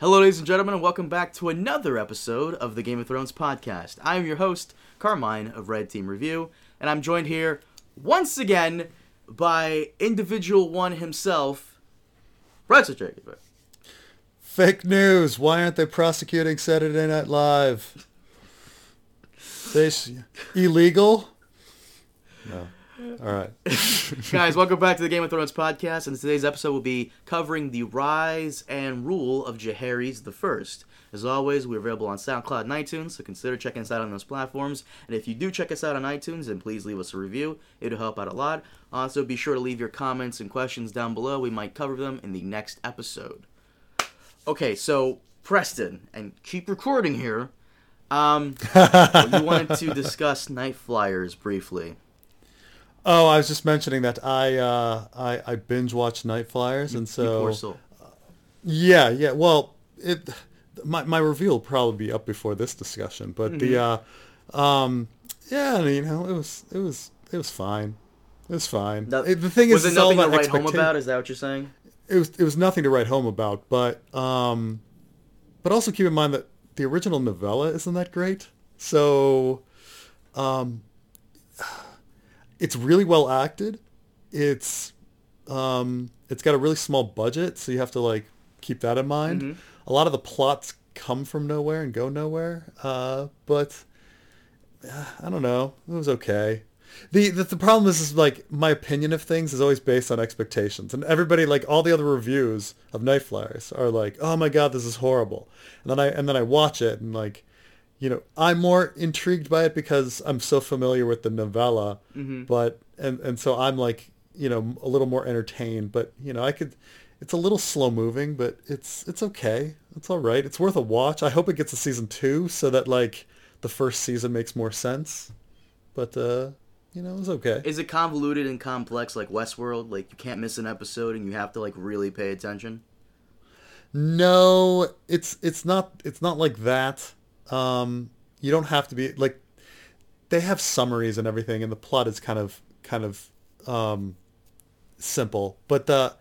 Hello, ladies and gentlemen, and welcome back to another episode of the Game of Thrones podcast. I am your host, Carmine of Red Team Review, and I'm joined here once again by individual one himself, Brett Jacob. Fake news. Why aren't they prosecuting Saturday Night Live? They illegal? No. All right. Guys, welcome back to the Game of Thrones podcast, and today's episode will be covering the rise and rule of Jaehaerys the First. As always, we're available on SoundCloud and iTunes, so consider checking us out on those platforms. And if you do check us out on iTunes, then please leave us a review. It'll help out a lot. Also, be sure to leave your comments and questions down below. We might cover them in the next episode. Okay, so Preston, and keep recording here. Um, you wanted to discuss Night Flyers briefly. Oh, I was just mentioning that I uh, I, I binge watch Night Flyers, and so soul. yeah, yeah. Well, it my my review will probably be up before this discussion, but the uh, um, yeah, I mean, you know, it was it was it was fine. It was fine. No- It- the thing was is, it nothing to write home about? Is that what you're saying? it was it was nothing to write home about, but um, but also keep in mind that the original novella isn't that great. So, um, it's really well acted. It's um, it's got a really small budget, so you have to like keep that in mind. Mm-hmm. A lot of the plots come from nowhere and go nowhere, uh, but uh, I don't know. It was okay. The, the the problem is, is like my opinion of things is always based on expectations, and everybody like all the other reviews of Night Flyers are like, oh my god, this is horrible, and then I and then I watch it and like, you know, I'm more intrigued by it because I'm so familiar with the novella, but and and so I'm like, you know, a little more entertained, but you know, I could. It's a little slow moving, but it's it's okay. It's all right. It's worth a watch. I hope it gets a season two so that like the first season makes more sense. But uh, you know, it's okay. Is it convoluted and complex like Westworld? Like you can't miss an episode and you have to like really pay attention. No, it's it's not it's not like that. Um, you don't have to be like they have summaries and everything, and the plot is kind of kind of um, simple. But the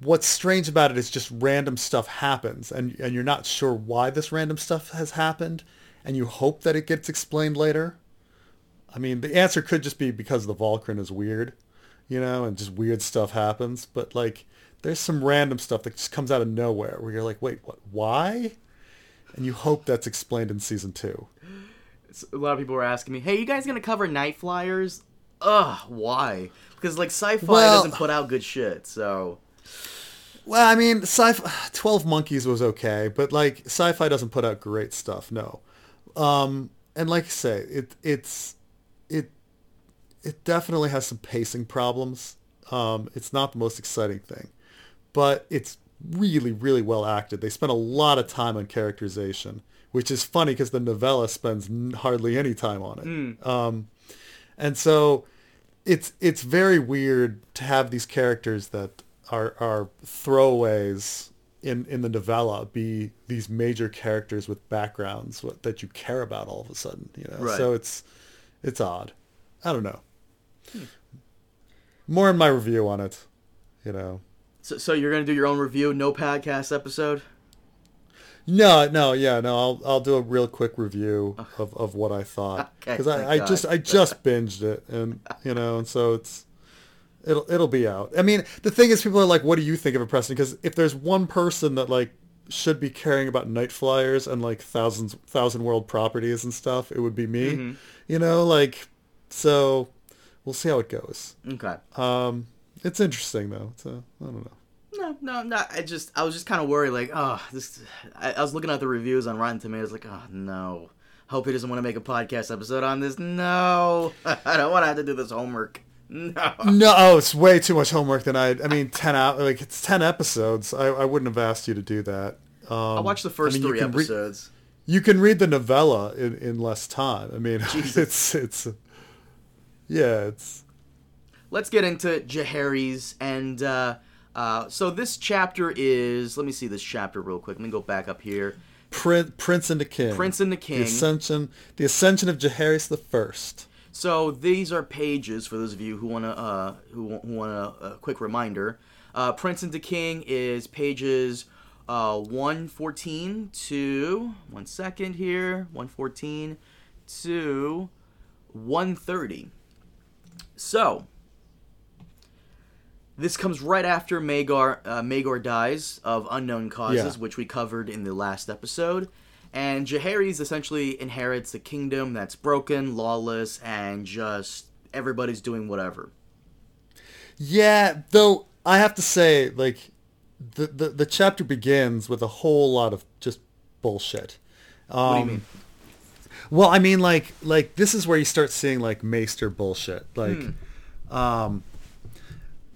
what's strange about it is just random stuff happens, and and you're not sure why this random stuff has happened, and you hope that it gets explained later. I mean, the answer could just be because the Volcryn is weird, you know, and just weird stuff happens. But like, there's some random stuff that just comes out of nowhere where you're like, wait, what? Why? And you hope that's explained in season two. It's- a lot of people were asking me, "Hey, you guys gonna cover Night Flyers?" Ugh, why? Because like sci-fi Well- doesn't put out good shit. So Well, I mean, sci-fi, Twelve Monkeys was okay, but like sci-fi doesn't put out great stuff. No, um, and like I say, it it's it it definitely has some pacing problems. Um, it's not the most exciting thing, but it's really really well acted. They spent a lot of time on characterization, which is funny because the novella spends hardly any time on it. Um, and so it's it's very weird to have these characters that are are throwaways in in the novella be these major characters with backgrounds what, that you care about all of a sudden you know Right. so it's it's odd i don't know more in my review on it you know so, so you're gonna do your own review, no podcast episode. no no yeah no i'll i'll do a real quick review of, of what i thought. Because thank i, I just i just binged it and you know and so it's it'll it'll be out. I mean the thing is people are like what do you think of it preston? Because if there's one person that like should be caring about night flyers and like thousands thousand world properties and stuff it would be me. Mm-hmm. you know like so we'll see how it goes. Okay. um it's interesting though it's a, i don't know No, no, no. I just, I was just kind of worried. Like, oh, this. I, I was looking at the reviews on Rotten Tomatoes. Like, oh no. Hope he doesn't want to make a podcast episode on this. No, I don't want to have to do this homework. No. No, oh, it's way too much homework than I. I mean, ten out like it's ten episodes. I, I wouldn't have asked you to do that. Um, I watched the first I mean, you three re- episodes. you can read the novella in, in less time. I mean, Jesus. it's it's yeah, it's Let's get into Jaehaerys. and. uh uh, so this chapter is. Let me see this chapter real quick. Let me go back up here. Prince Prince and the King. Prince and the King. The ascension the ascension of Jaehaerys the First. So these are pages for those of you who want to uh, who, who want a, a quick reminder. Uh, Prince and the King is pages uh, 114 to one second here 114 to 130 so this comes right after Maegor uh, Maegor dies of unknown causes, Yeah. which we covered in the last episode. And Jaehaerys essentially inherits a kingdom that's broken, lawless, and just everybody's doing whatever. Yeah, though I have to say, like, the, the, the chapter begins with a whole lot of just bullshit. Um, What do you mean? Well, I mean, like, like this is where you start seeing like Maester bullshit, like, um,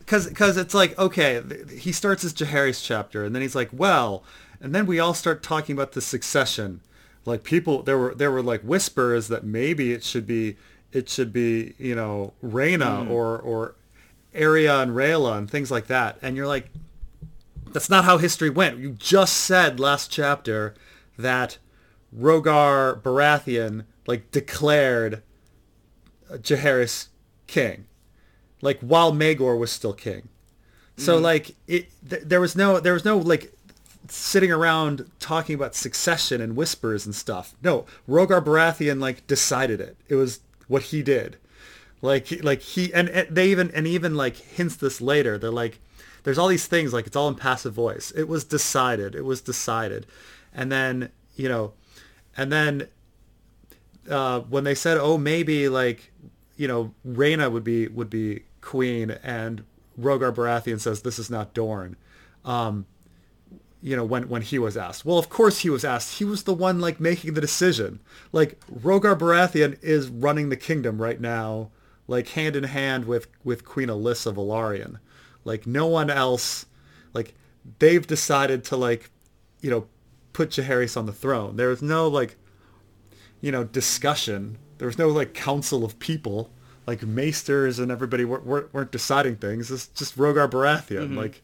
because because it's like okay, he starts his Jaehaerys chapter, and then he's like, well, and then we all start talking about the succession, like people there were there were like whispers that maybe it should be it should be you know Rhaena mm. or or Arya and Rhaella and things like that, and you're like, that's not how history went. You just said last chapter that Rogar Baratheon like declared Jaehaerys king, like while Maegor was still king. So like it, th- there was no there was no like sitting around talking about succession and whispers and stuff. No, Rogar Baratheon like decided it. It was what he did. Like he- like he and, and they even and even like hints this later. They're like there's all these things like it's all in passive voice. It was decided. It was decided. And then, you know, and then uh, when they said, "Oh, maybe like, you know, Rhaena would be would be queen," and Rogar Baratheon says, "This is not Dorne." Um, you know, when when he was asked, well, of course he was asked. He was the one like making the decision. Like Rogar Baratheon is running the kingdom right now, like hand in hand with with Queen Alyssa Velaryon. Like no one else. Like they've decided to like, you know, put Jaehaerys on the throne. There's no like you know, discussion. There was no like council of people, like maesters and everybody weren't, weren't, weren't deciding things. It's just Rogar Baratheon, like,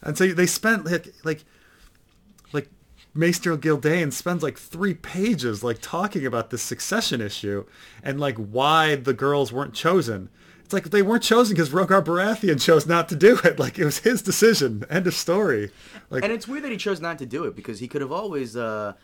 and so they spent like like like Maester Gildayn spends like three pages like talking about this succession issue and like why the girls weren't chosen. It's like they weren't chosen because Rogar Baratheon chose not to do it. Like it was his decision. End of story. Like And it's weird that he chose not to do it because he could have always. Uh,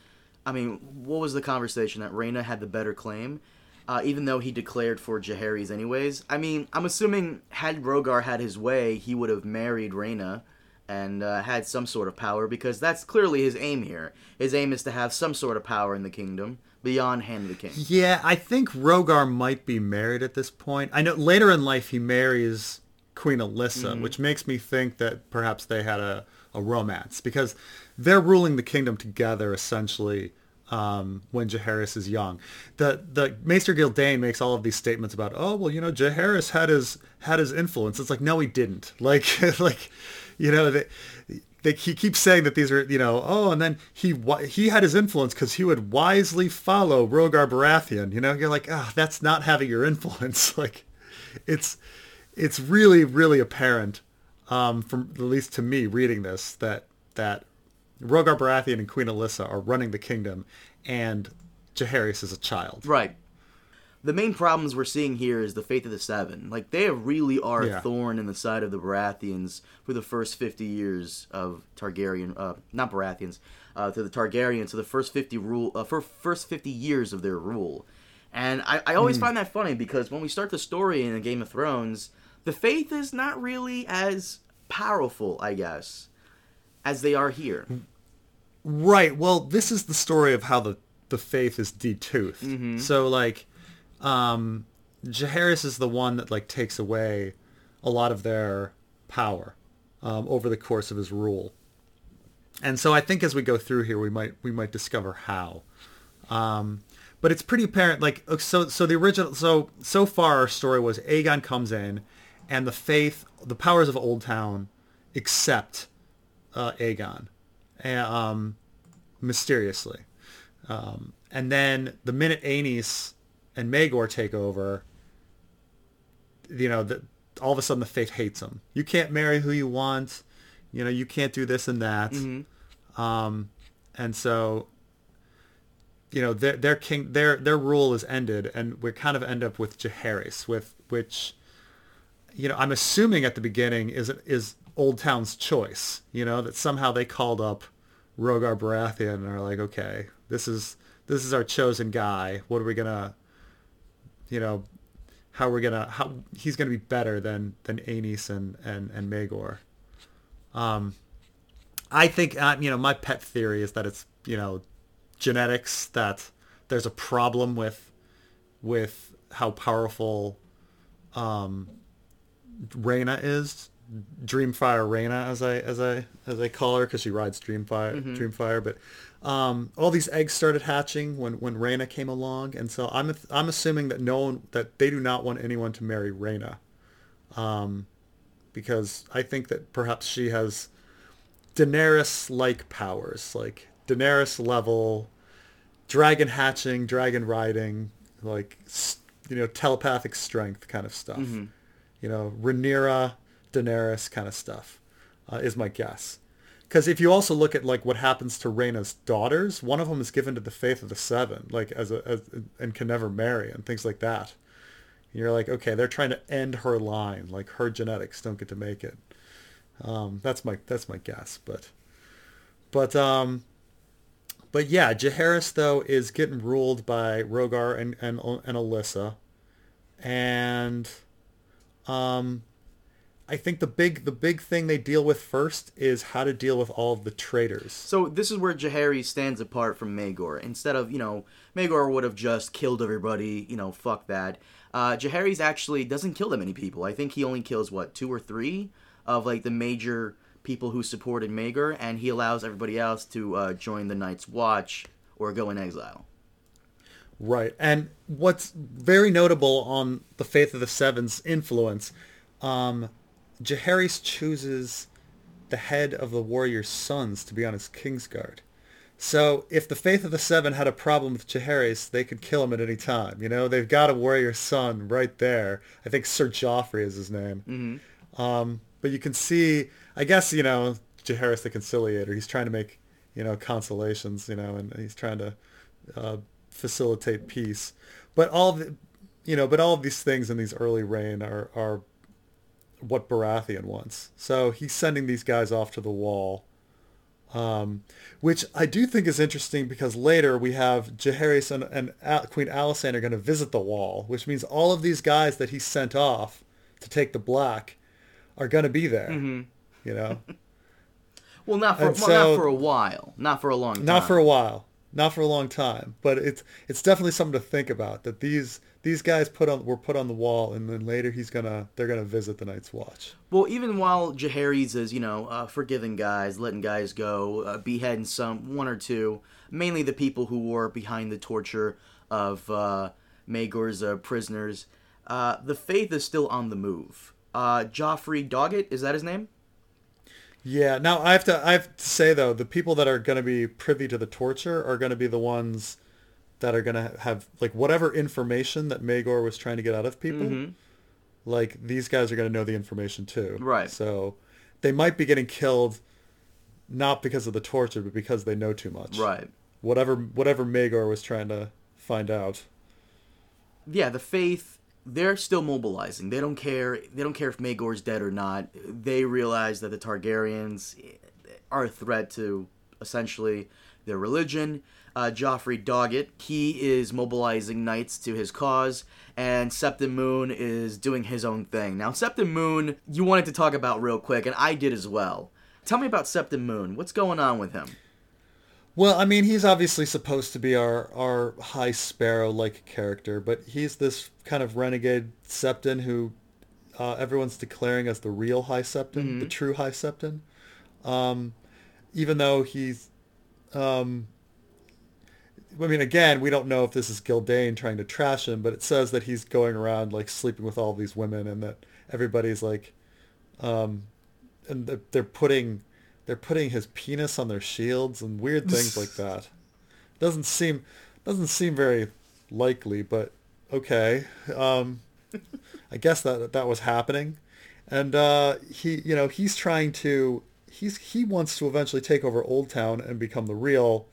I mean, what was the conversation that Rhaena had the better claim, uh, even though he declared for Jaehaerys anyways? I mean, I'm assuming had Rogar had his way, he would have married Rhaena and uh, had some sort of power because that's clearly his aim here. His aim is to have some sort of power in the kingdom beyond Hand of the King. Yeah, I think Rogar might be married at this point. I know later in life he marries Queen Alyssa, which makes me think that perhaps they had a, a romance because they're ruling the kingdom together essentially um, when Jaehaerys is young. The the Maester Gildayn makes all of these statements about, oh well, you know, Jaehaerys had his had his influence. It's like no, he didn't. Like like you know they, they he keeps saying that these are you know oh and then he he had his influence because he would wisely follow Rogar Baratheon. You know you're like ah that's not having your influence. like it's it's really really apparent um, from at least to me reading this that that Rogar Baratheon and Queen Alyssa are running the kingdom and Jaehaerys is a child. Right. The main problems we're seeing here is the Faith of the Seven. Like they really are Yeah. a thorn in the side of the Baratheons for the first fifty years of Targaryen, uh, not Baratheons, uh, to the Targaryens, to the first fifty rule, uh, for first fifty years of their rule. And I, I always find that funny because when we start the story in a Game of Thrones, the Faith is not really as powerful, I guess, as they are here. Right. Well, this is the story of how the the faith is detoothed. So like, um, Jaehaerys is the one that like takes away a lot of their power um, over the course of his rule. And so I think as we go through here, we might we might discover how. Um, but it's pretty apparent. Like uh, so, so the original. So so far, our story was Aegon comes in, and the faith, the powers of Old Town, accept uh, Aegon, um, mysteriously. Um, and then the minute Aenys and Maegor take over, you know, the, all of a sudden the faith hates him. You can't marry who you want. You know, you can't do this and that. Um, and so, you know, their their king their their rule is ended, and we kind of end up with Jaehaerys, with which, you know, I'm assuming at the beginning is is Old Town's choice. You know, that somehow they called up Rogar Baratheon and are like, okay, this is this is our chosen guy. What are we gonna, you know, how we're gonna how he's gonna be better than than Aenys and and and Maegor. Um, I think uh, you know my pet theory is that it's you know genetics that there's a problem with with how powerful um, Rhaena is. Dreamfire Rhaena, as I as I as I call her, because she rides Dreamfire Mm-hmm. Dreamfire. But um, all these eggs started hatching when when Rhaena came along, and so I'm I'm assuming that no one that they do not want anyone to marry Rhaena, um, because I think that perhaps she has Daenerys-like powers, like Daenerys level dragon hatching, dragon riding, like you know telepathic strength kind of stuff. You know, Rhaenyra, Daenerys kind of stuff uh, is my guess. Because if you also look at like what happens to Rhaena's daughters, one of them is given to the Faith of the Seven, like as a as, and can never marry and things like that. And you're like, okay, they're trying to end her line, like her genetics don't get to make it. Um, that's my that's my guess, but but um, but yeah, Jaehaerys though is getting ruled by Rogar and and and Alyssa, and um, I think the big the big thing they deal with first is how to deal with all of the traitors. So this is where Jaehaerys stands apart from Maegor. Instead of, you know, Maegor would have just killed everybody, you know, fuck that. Uh, Jaehaerys actually doesn't kill that many people. I think he only kills, what, two or three of, like, the major people who supported Maegor, and he allows everybody else to uh, join the Night's Watch or go in exile. Right. And what's very notable on the Faith of the Seven's influence, um, Jaehaerys chooses the head of the warrior's sons to be on his Kingsguard. So if the Faith of the Seven had a problem with Jaehaerys, they could kill him at any time. You know, they've got a warrior son right there. I think Sir Joffrey is his name. Mm-hmm. Um, but you can see, I guess, you know, Jaehaerys the Conciliator, he's trying to make, you know, consolations, you know, and he's trying to uh, facilitate peace. But all the, you know, but all of these things in these early reign are, are what Baratheon wants. So he's sending these guys off to the wall, um, which I do think is interesting because later we have Jaehaerys and, and Al- Queen Alysanne are going to visit the wall, which means all of these guys that he sent off to take the black are going to be there. Mm-hmm. You know, Well, not for well, so- not for a while, not for a long time. not for a while, not for a long time, but it's it's definitely something to think about that these these guys put on were put on the wall, and then later he's gonna they're gonna visit the Night's Watch. Well, even while Jaehaerys is, you know, uh, forgiving guys, letting guys go, uh, beheading some, one or two, mainly the people who were behind the torture of uh, Maegor's uh, prisoners, uh, the Faith is still on the move. Uh, Joffrey Doggett, is that his name? Yeah. Now I have to I have to say though, the people that are gonna be privy to the torture are gonna be the ones that are gonna have like whatever information that Maegor was trying to get out of people. Mhm. Like these guys are gonna know the information too. Right. So they might be getting killed not because of the torture, but because they know too much. Right. Whatever whatever Maegor was trying to find out. Yeah, the Faith, they're still mobilizing. They don't care. They don't care if Maegor's dead or not. They realize that the Targaryens are a threat to essentially their religion. Uh, Joffrey Doggett, he is mobilizing knights to his cause, and Septon Moon is doing his own thing. Now, Septon Moon, you wanted to talk about real quick, and I did as well. Tell me about Septon Moon. What's going on with him? Well, I mean, he's obviously supposed to be our, our High Sparrow-like character, but he's this kind of renegade Septon who uh, everyone's declaring as the real High Septon, the true High Septon. Um, even though he's, um, I mean, again, we don't know if this is Gildayn trying to trash him, but it says that he's going around like sleeping with all these women, and that everybody's like, um, and they're, they're putting they're putting his penis on their shields and weird things like that. Doesn't seem doesn't seem very likely, but okay. Um, I guess that that was happening, and uh, he you know he's trying to he's he wants to eventually take over Old Town and become the real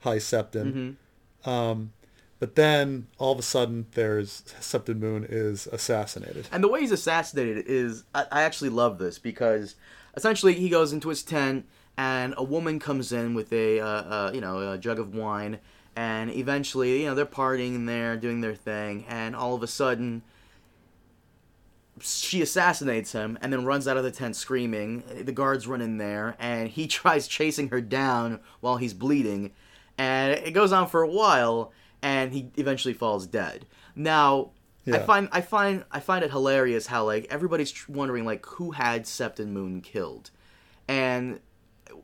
High Septon. Um, but then all of a sudden, there's Septon Moon is assassinated. And the way he's assassinated is, I, I actually love this because essentially he goes into his tent and a woman comes in with a uh, uh, you know a jug of wine, and eventually you know they're partying there, doing their thing, and all of a sudden she assassinates him and then runs out of the tent screaming. The guards run in there and he tries chasing her down while he's bleeding. And it goes on for a while and he eventually falls dead. Now, I find I find I find it hilarious how like everybody's tr- wondering like who had Septon Moon killed. And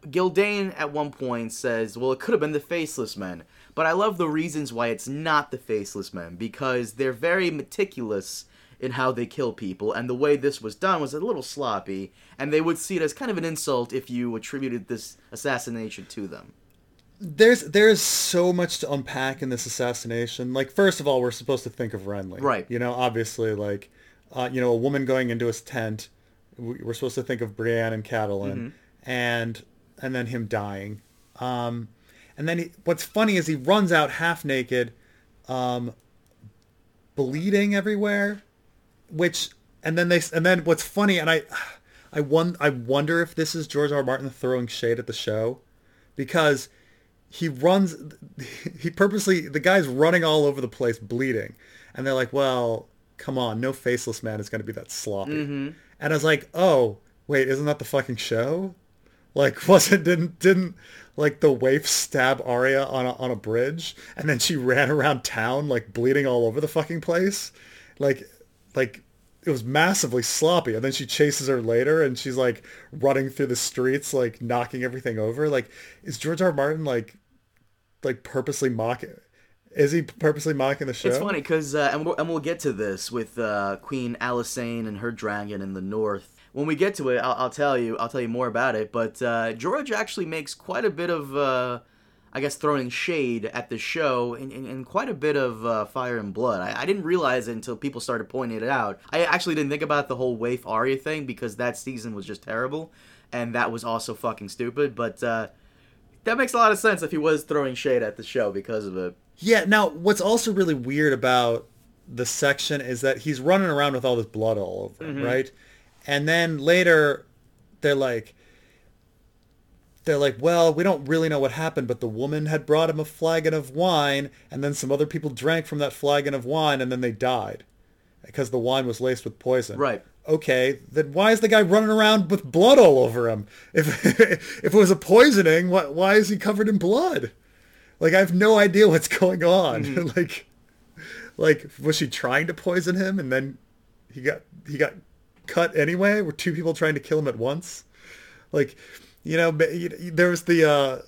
Gildayn at one point says, "Well, it could have been the Faceless Men." But I love the reasons why it's not the Faceless Men because they're very meticulous in how they kill people, and the way this was done was a little sloppy, and they would see it as kind of an insult if you attributed this assassination to them. There's there's so much to unpack in this assassination. Like first of all, we're supposed to think of Renly, Right. You know, obviously, like uh, you know, a woman going into his tent. we- We're supposed to think of Brienne and Catelyn, and and then him dying. Um, and then he, what's funny is he runs out half naked, um, bleeding everywhere, which and then they and then what's funny and I I won I wonder if this is George R. R. Martin throwing shade at the show because he runs he purposely the guy's running all over the place bleeding. And they're like well come on no faceless man is going to be that sloppy. Mm-hmm. And I was like oh wait isn't that the fucking show? Like wasn't didn't didn't like the waif stab Arya on a, on a bridge? And then she ran around town like bleeding all over the fucking place? Like like it was massively sloppy and then she chases her later and she's like running through the streets like knocking everything over like is George R. Martin like like purposely mocking is he purposely mocking the show It's funny because, uh, and, we'll, and we'll get to this with uh, Queen Alysanne and her dragon in the north. When we get to it, I'll, I'll tell you. I'll tell you more about it. But uh, George actually makes quite a bit of, uh, I guess, throwing shade at the show and, and, and quite a bit of uh, fire and blood. I, I didn't realize it until people started pointing it out. I actually didn't think about the whole waif Arya thing because that season was just terrible, and that was also fucking stupid. But uh, that makes a lot of sense if he was throwing shade at the show because of it. Yeah. Now, what's also really weird about the section is that he's running around with all this blood all over him, right? And then later, they're like, they're like, well, we don't really know what happened, but the woman had brought him a flagon of wine, and then some other people drank from that flagon of wine, and then they died because the wine was laced with poison. Right. Okay, then why is the guy running around with blood all over him? If if it was a poisoning, why why is he covered in blood? Like I have no idea what's going on. Mm-hmm. like like was she trying to poison him and then he got he got cut anyway? Were two people trying to kill him at once? Like you know, there was the uh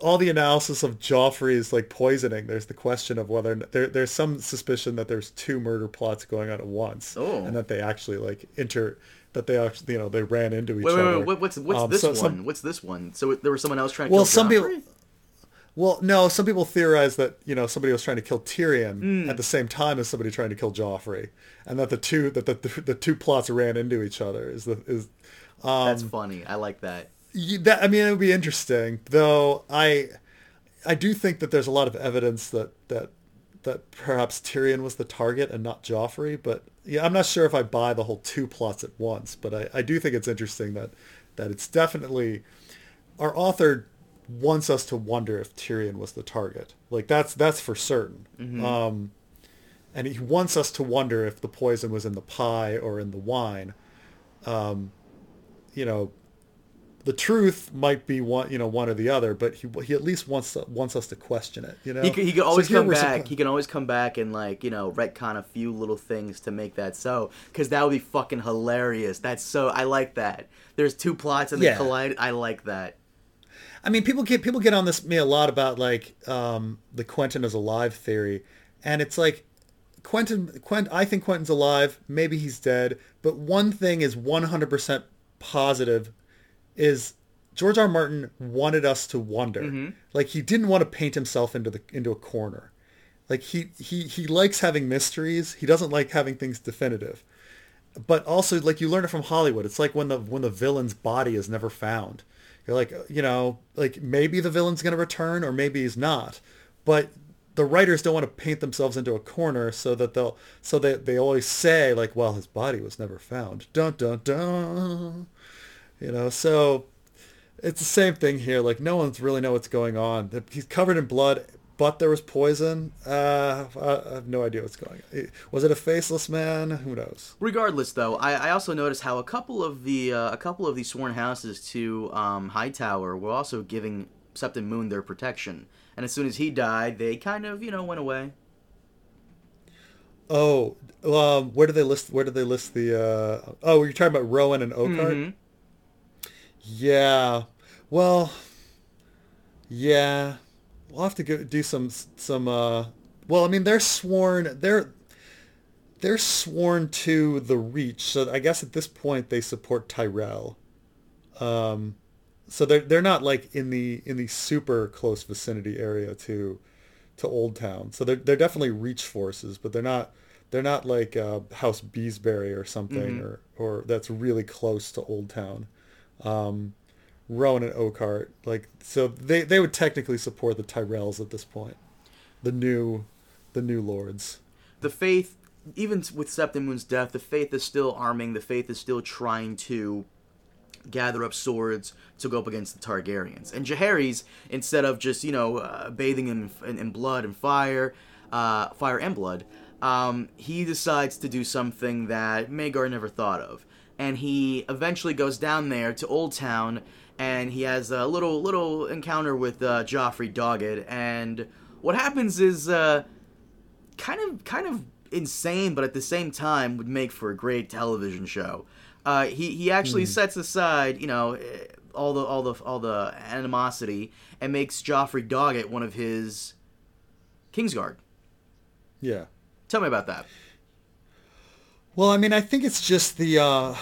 all the analysis of Joffrey's like poisoning. There's the question of whether there there's some suspicion that there's two murder plots going on at once, Oh. and that they actually like inter that they actually you know they ran into each Wait, wait, other. wait, what- what's what's Um, this so one? some- what's this one? So there was someone else trying to Well, kill some people- Well, no, some people theorize that you know somebody was trying to kill Tyrion Hmm. at the same time as somebody trying to kill Joffrey, and that the two that the, the, the two plots ran into each other. Is the is That's um, funny. I like that. You- that I mean it would be interesting though. I I do think that there's a lot of evidence that that that perhaps Tyrion was the target and not Joffrey. But yeah, I'm not sure if I buy the whole two plots at once. But I, I do think it's interesting that that it's definitely our author wants us to wonder if Tyrion was the target. Like that's that's for certain. Um, and he wants us to wonder if the poison was in the pie or in the wine. Um, you know, the truth might be one, you know, one or the other, but he he at least wants wants us to question it. You know, He he So always here come back. suppo- he can always come back and like you know retcon a few little things to make that so. Because that would be fucking hilarious. That's so. I like that. There's two plots and they Yeah. collide. I like that. I mean, people get people get on this me a lot about like um, the Quentyn is alive theory, and it's like Quentyn Quent I think Quentyn's alive. Maybe he's dead, but one thing is 100% positive is George R. Martin wanted us to wonder. Mm-hmm. Like he didn't want to paint himself into the into a corner. Like he he he likes having mysteries. He doesn't like having things definitive. But also like you learn it from Hollywood. It's like when the when the villain's body is never found. You're like, you know, like maybe the villain's going to return or maybe he's not. But the writers don't want to paint themselves into a corner so that they'll so they they always say like, well, his body was never found. Dun dun dun. You know, so it's the same thing here. Like no one's really know what's going on. He's covered in blood, but there was poison. Uh, I have no idea what's going on. Was it a faceless man? Who knows? Regardless, though, I, I also noticed how a couple of the uh, a couple of the sworn houses to um, Hightower were also giving Septon Moon their protection, and as soon as he died, they kind of you know went away. Oh, um, where do they list? Where do they list the? Uh, oh, you're talking about Rowan and Oakheart. Mm-hmm. Yeah. Well. Yeah. We'll have to go do some some. Uh, well, I mean, they're sworn. They're they're sworn to the Reach, so I guess at this point they support Tyrell. Um, so they're they're not like in the in the super close vicinity area to to Old Town. So they're they're definitely Reach forces, but they're not they're not like uh, House Beesbury or something, mm-hmm. or or that's really close to Old Town. Um, Rowan and Oakheart, like so they they would technically support the Tyrells at this point, the new the new lords. The faith, even with Septon Moon's death, the faith is still arming. The faith is still trying to gather up swords to go up against the Targaryens. And Jaehaerys, instead of just you know uh, bathing in, in, in blood and fire, uh, fire and blood, um, he decides to do something that Maegor never thought of, and he eventually goes down there to Old Town and he has a little little encounter with uh, Joffrey Doggett, and what happens is uh, kind of kind of insane, but at the same time would make for a great television show. Uh, he he actually mm. sets aside you know all the all the all the animosity and makes Joffrey Doggett one of his Kingsguard. Yeah. Tell me about that. Well, I mean, I think it's just the uh,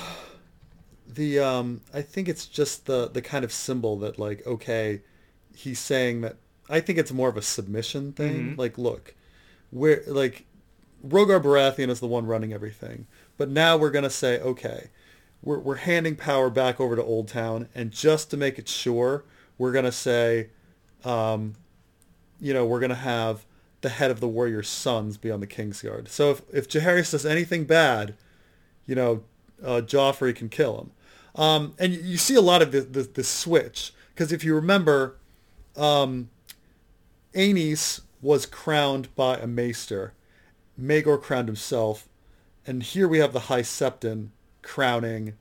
the um, I think it's just the the kind of symbol that like okay, he's saying that. I think it's more of a submission thing. Mm-hmm. Like, look, we're like Rhaegar Baratheon is the one running everything, but now we're gonna say okay, we're we're handing power back over to Old Town, and just to make it sure, we're gonna say, um, you know, we're gonna have the head of the warrior's sons be on the Kingsguard. So if if Jaehaerys does anything bad, you know, uh, Joffrey can kill him. Um, and you see a lot of this, this, switch because if you remember, um, Aenys was crowned by a maester. Maegor crowned himself. And here we have the High Septon crowning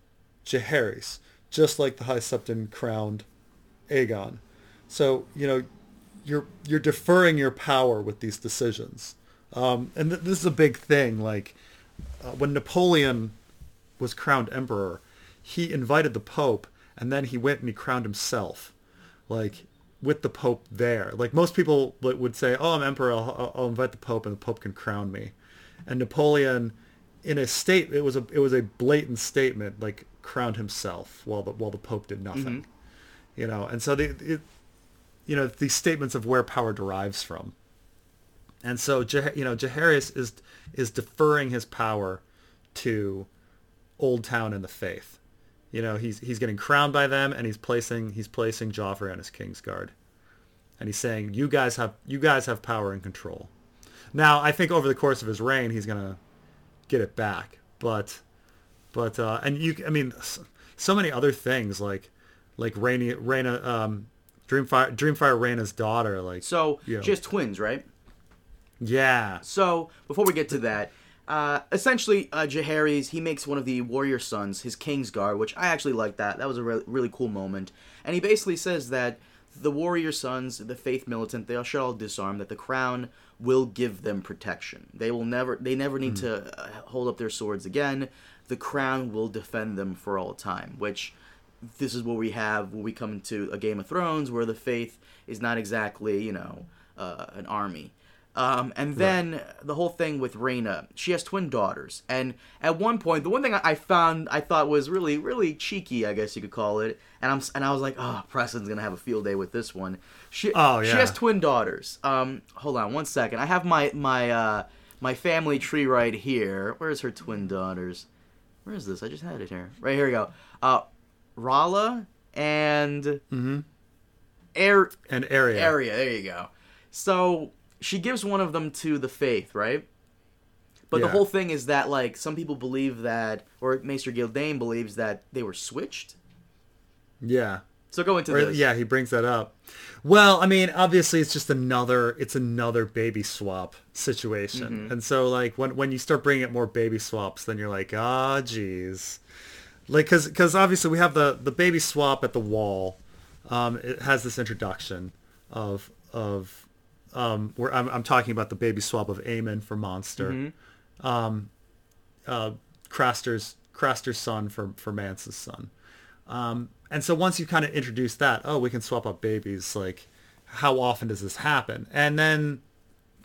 Jaehaerys, just like the High Septon crowned Aegon. So, you know, you're you're deferring your power with these decisions. Um, and th- this is a big thing. Like uh, when Napoleon was crowned emperor, he invited the Pope and then he went and he crowned himself, like with the Pope there. Like most people would say, "Oh, I'm emperor. I'll, I'll invite the Pope and the Pope can crown me." And Napoleon, in a state, it was a it was a blatant statement, like crowned himself while the while the Pope did nothing. Mm-hmm. You know, and so the it, you know these statements of where power derives from. And so, you know, Jaehaerys is is deferring his power to Old Town and the Faith. You know, he's he's getting crowned by them, and he's placing he's placing Joffrey on his king's guard, and he's saying, "You guys have you guys have power and control." Now, I think over the course of his reign, he's gonna get it back, but but uh, and you, I mean, so many other things like like Rainy Rhaena, um, Dreamfire Dreamfire Rhaena's daughter, like so you know. she has twins, right? Yeah. So before we get to that, uh, essentially, uh, Jaehaerys, he makes one of the warrior sons his king's guard, which I actually like that. That was a re- really cool moment. And he basically says that the warrior sons, the faith militant, they shall all disarm, that the crown will give them protection. They will never, they never need mm. to uh, hold up their swords again. The crown will defend them for all time, which this is what we have when we come into a Game of Thrones, where the faith is not exactly, you know, uh, an army. Um, and then right. the whole thing with Rhaena, she has twin daughters, and at one point, the one thing I found I thought was really, really cheeky, I guess you could call it, and I'm and I was like, oh, Preston's gonna have a field day with this one. She, oh yeah. She has twin daughters. Um, hold on one second. I have my my uh my family tree right here. Where's her twin daughters? Where is this? I just had it here. Right here we go. Uh, Rhaella and mm-hmm. Air and Arya. Arya. There you go. So she gives one of them to the faith, right? But yeah. the whole thing is that like some people believe that, or Maester Gildayn believes that they were switched. Yeah, So go into Or, this. yeah, he brings that up. Well, I mean, obviously, it's just another it's another baby swap situation, Mm-hmm. and so like when when you start bringing up more baby swaps, then you're like, ah, geez, like because because obviously we have the the baby swap at the wall. Um, it has this introduction of of um, where I'm, I'm talking about the baby swap of Aemon for Monster, Mm-hmm. um, uh, Craster's Craster's son for for Mance's son. Um, and so once you kind of introduce that, oh, we can swap up babies. Like, how often does this happen? And then,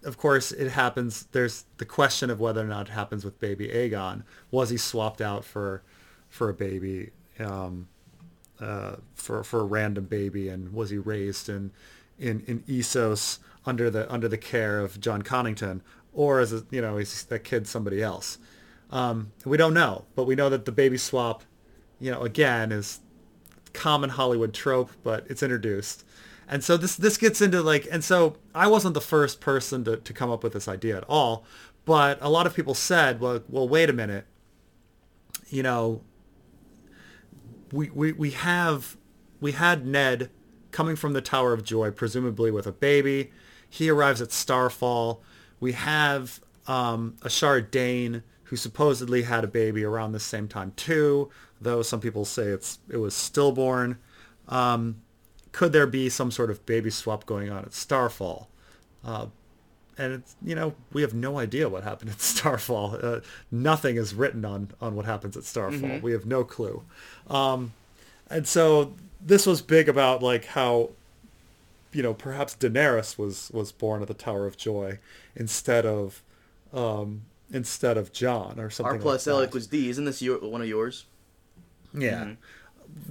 of course, it happens. There's the question of whether or not it happens with baby Aegon. Was he swapped out for for a baby, um, uh, for for a random baby, and was he raised in in in Essos under the under the care of Jon Connington, or is it you know is that kid somebody else? Um, we don't know, but we know that the baby swap, you know, again is common Hollywood trope, but it's introduced. And so this this gets into like, and so I wasn't the first person to, to come up with this idea at all, but a lot of people said, well, well, wait a minute, you know, we, we, we have, we had Ned coming from the Tower of Joy, presumably with a baby. He arrives at Starfall. We have um, Ashara Dane, who supposedly had a baby around the same time too, though some people say it's it was stillborn. Um, could there be some sort of baby swap going on at Starfall? Uh, and it's you know we have no idea what happened at Starfall. Uh, nothing is written on on what happens at Starfall. We have no clue. Um, and so this was big about like how you know perhaps Daenerys was was born at the Tower of Joy instead of um, instead of Jon or something. R plus like L equals D. Isn't this your, one of yours? Yeah.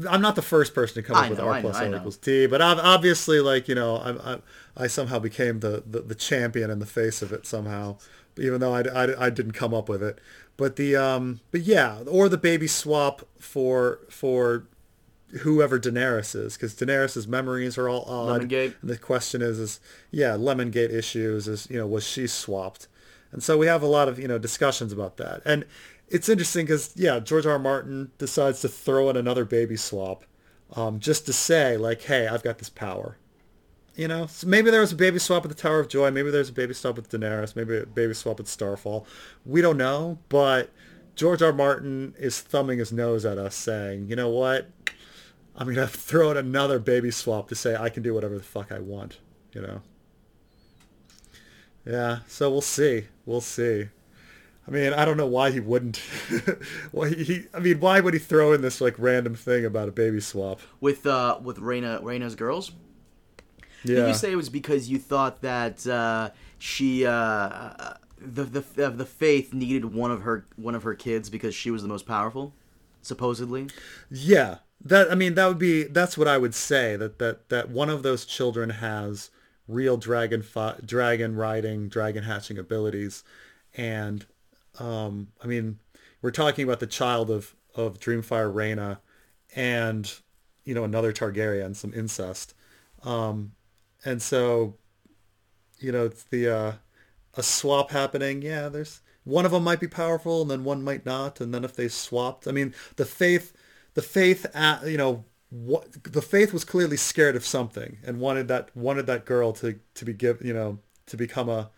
I'm not the first person to come. I up with know, R I plus L know. equals T, but ob- obviously, like you know, I, I, I somehow became the, the, the champion in the face of it somehow, even though I, I, I didn't come up with it. But the um, but yeah, or the baby swap for for whoever Daenerys is, because Daenerys' memories are all odd. Lemongate. And the question is, is yeah, Lemongate issues is you know was she swapped, and so we have a lot of you know discussions about that, and it's interesting because yeah, George R. R. Martin decides to throw in another baby swap, um, just to say like, hey, I've got this power. You know, so maybe there was a baby swap at the Tower of Joy. Maybe there's a baby swap with Daenerys. Maybe a baby swap at Starfall. We don't know, but George R. R. Martin is thumbing his nose at us, saying, you know what? I'm gonna throw in another baby swap to say I can do whatever the fuck I want. You know. Yeah. So we'll see. We'll see. I mean, I don't know why he wouldn't. why he, he? I mean, why would he throw in this like random thing about a baby swap? With uh, with Rhaena, Rhaena's girls. Did you say it was because you thought that uh, she, uh, the the the faith needed one of her one of her kids because she was the most powerful, supposedly? Yeah, that I mean that would be that's what I would say that that that one of those children has real dragon fi- dragon riding, dragon hatching abilities, and um, I mean we're talking about the child of of Dreamfire Rhaena, and you know another Targaryen, some incest, um, and so you know it's the uh, a swap happening. Yeah, there's one of them might be powerful, and then one might not, and then if they swapped, I mean, the faith, the faith, uh, you know, what the faith was clearly scared of something and wanted that wanted that girl to to be give, you know, to become a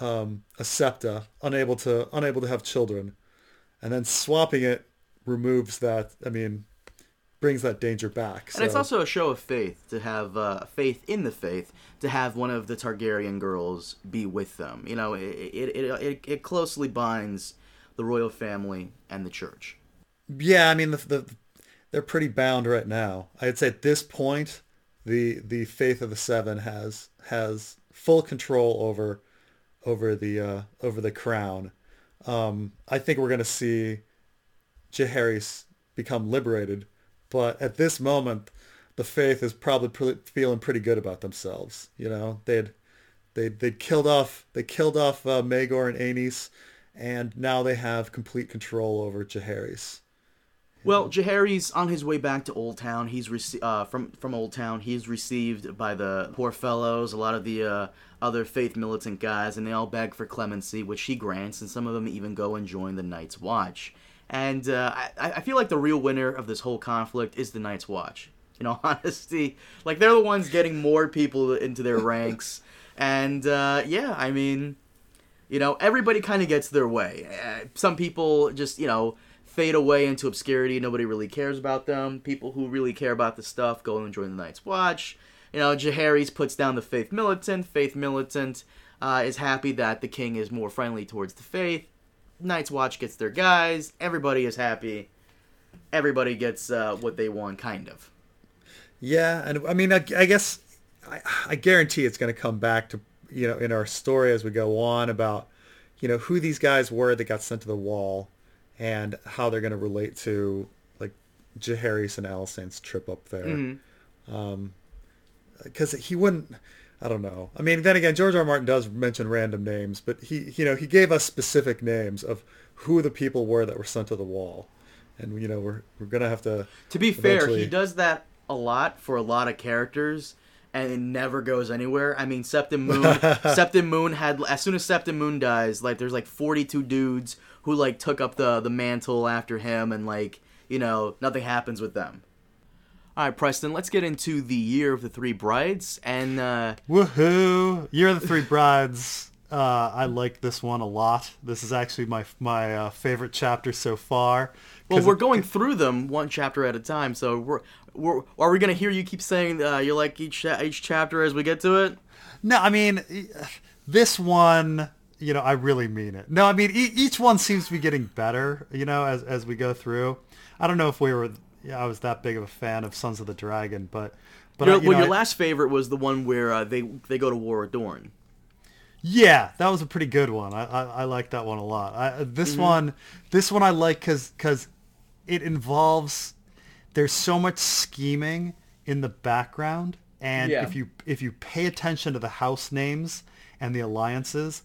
um, a septa, unable to unable to have children, and then swapping it removes that. I mean, brings that danger back. And it's also a show of faith to have uh, faith in the faith to have one of the Targaryen girls be with them. You know, it it, it, it, it closely binds the royal family and the church. Yeah, I mean the, the they're pretty bound right now. I'd say at this point, the the faith of the seven has has full control over over the uh, over the crown. Um, I think we're gonna see Jaehaerys become liberated, but at this moment, the faith is probably pre- feeling pretty good about themselves. You know, they'd they they killed off they killed off uh, Maegor and Aenys, and now they have complete control over Jaehaerys. Well, Jaehaerys on his way back to Old Town. He's rece- uh, from from Old Town. He's received by the poor fellows, a lot of the uh, other faith militant guys, and they all beg for clemency, which he grants, and some of them even go and join the Night's Watch. And uh, I, I feel like the real winner of this whole conflict is the Night's Watch. In all honesty, like they're the ones getting more people into their ranks, and uh, yeah, I mean, you know, everybody kind of gets their way. Uh, some people just you know fade away into obscurity. Nobody really cares about them. People who really care about the stuff go and join the Night's Watch. You know, Jaehaerys puts down the Faith Militant. Faith Militant uh, is happy that the king is more friendly towards the faith. Night's Watch gets their guys. Everybody is happy. Everybody gets uh, what they want, kind of. Yeah, and I mean, I, I guess I, I guarantee it's going to come back to you know in our story as we go on about you know who these guys were that got sent to the wall and how they're going to relate to like Jaehaerys and Alysanne's trip up there. Mm-hmm. Um, because he wouldn't. I don't know. I mean, then again, George R. R. Martin does mention random names, but he, you know, he gave us specific names of who the people were that were sent to the wall, and you know, we're we're gonna have to. To be fair, eventually- he does that a lot for a lot of characters, and it never goes anywhere. I mean, Septon Moon. Septon Moon had as soon as Septon Moon dies, like there's like 42 dudes who like took up the the mantle after him, and like you know nothing happens with them. All right, Preston, let's get into the year of the three brides, and uh, Woohoo! Year of the Three Brides. Uh, I like this one a lot. This is actually my my uh, favorite chapter so far. Well, we're it- going through them one chapter at a time, so we're. We're, are we gonna hear you keep saying uh, you like each each chapter as we get to it? No, I mean this one. You know, I really mean it. No, I mean e- each one seems to be getting better. You know, as as we go through. I don't know if we were. Yeah, I was that big of a fan of Sons of the Dragon, but but Your, I, you well, know, your I- last favorite was the one where uh, they they go to War at Dorne. Yeah, that was a pretty good one. I I, I like that one a lot. I, this Mm-hmm. one, this one I like because because it involves there's so much scheming in the background, and Yeah. if you if you pay attention to the house names and the alliances,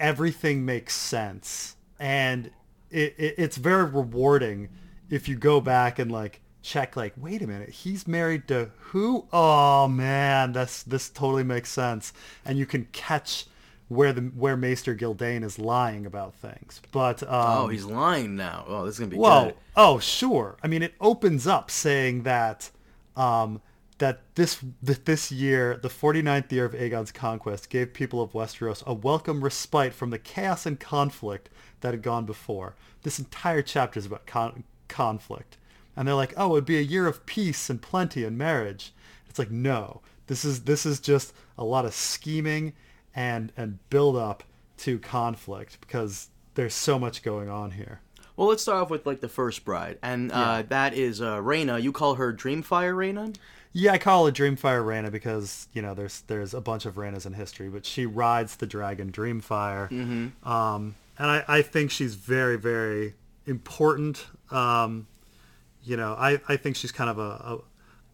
everything makes sense, and it, it it's very rewarding if you go back and like check like wait a minute he's married to who oh man that's this totally makes sense and you can catch where the where Maester Gildayn is lying about things but um, Oh, he's lying now. Oh, this is gonna be good. Oh, sure. I mean, it opens up saying that um, that this that this year, the 49th year of Aegon's conquest, gave people of Westeros a welcome respite from the chaos and conflict that had gone before. This entire chapter is about con- conflict, and they're like, "Oh, it'd be a year of peace and plenty and marriage." It's like, no, this is this is just a lot of scheming and and build up to conflict because there's so much going on here. Well, let's start off with like the first bride, and uh, that is uh. You call her Dreamfire Rhaena. Yeah, I call it Dreamfire Rhaena because you know there's there's a bunch of Rhaenas in history, but she rides the dragon Dreamfire, mm-hmm. um, and I, I think she's very very important. Um, you know, I, I think she's kind of a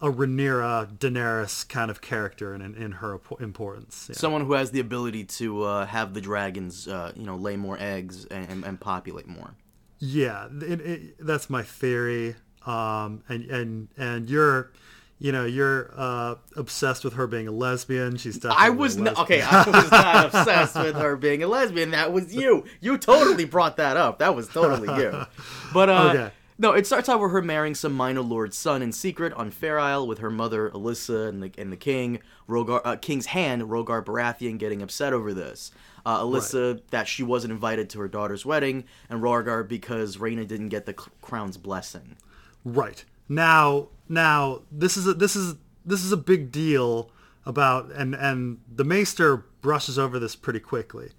a, a Rhaenyra Daenerys kind of character in in, in her importance. Yeah. Someone who has the ability to uh, have the dragons, uh, you know, lay more eggs and, and, and populate more. Yeah, it, it, that's my theory. Um, and and and you're, you know, you're uh, obsessed with her being a lesbian. She's definitely I was not, okay. I was not obsessed with her being a lesbian. That was you. You totally brought that up. That was totally you. But uh, Okay. no, it starts out with her marrying some minor lord's son in secret on Fair Isle with her mother Alyssa and the and the king Rogar, uh, King's hand Rogar Baratheon getting upset over this. Uh, Alyssa that she wasn't invited to her daughter's wedding, and Rogar because Rhaena didn't get the c- crown's blessing. Right. Now now this is a this is this is a big deal about and and the Maester brushes over this pretty quickly.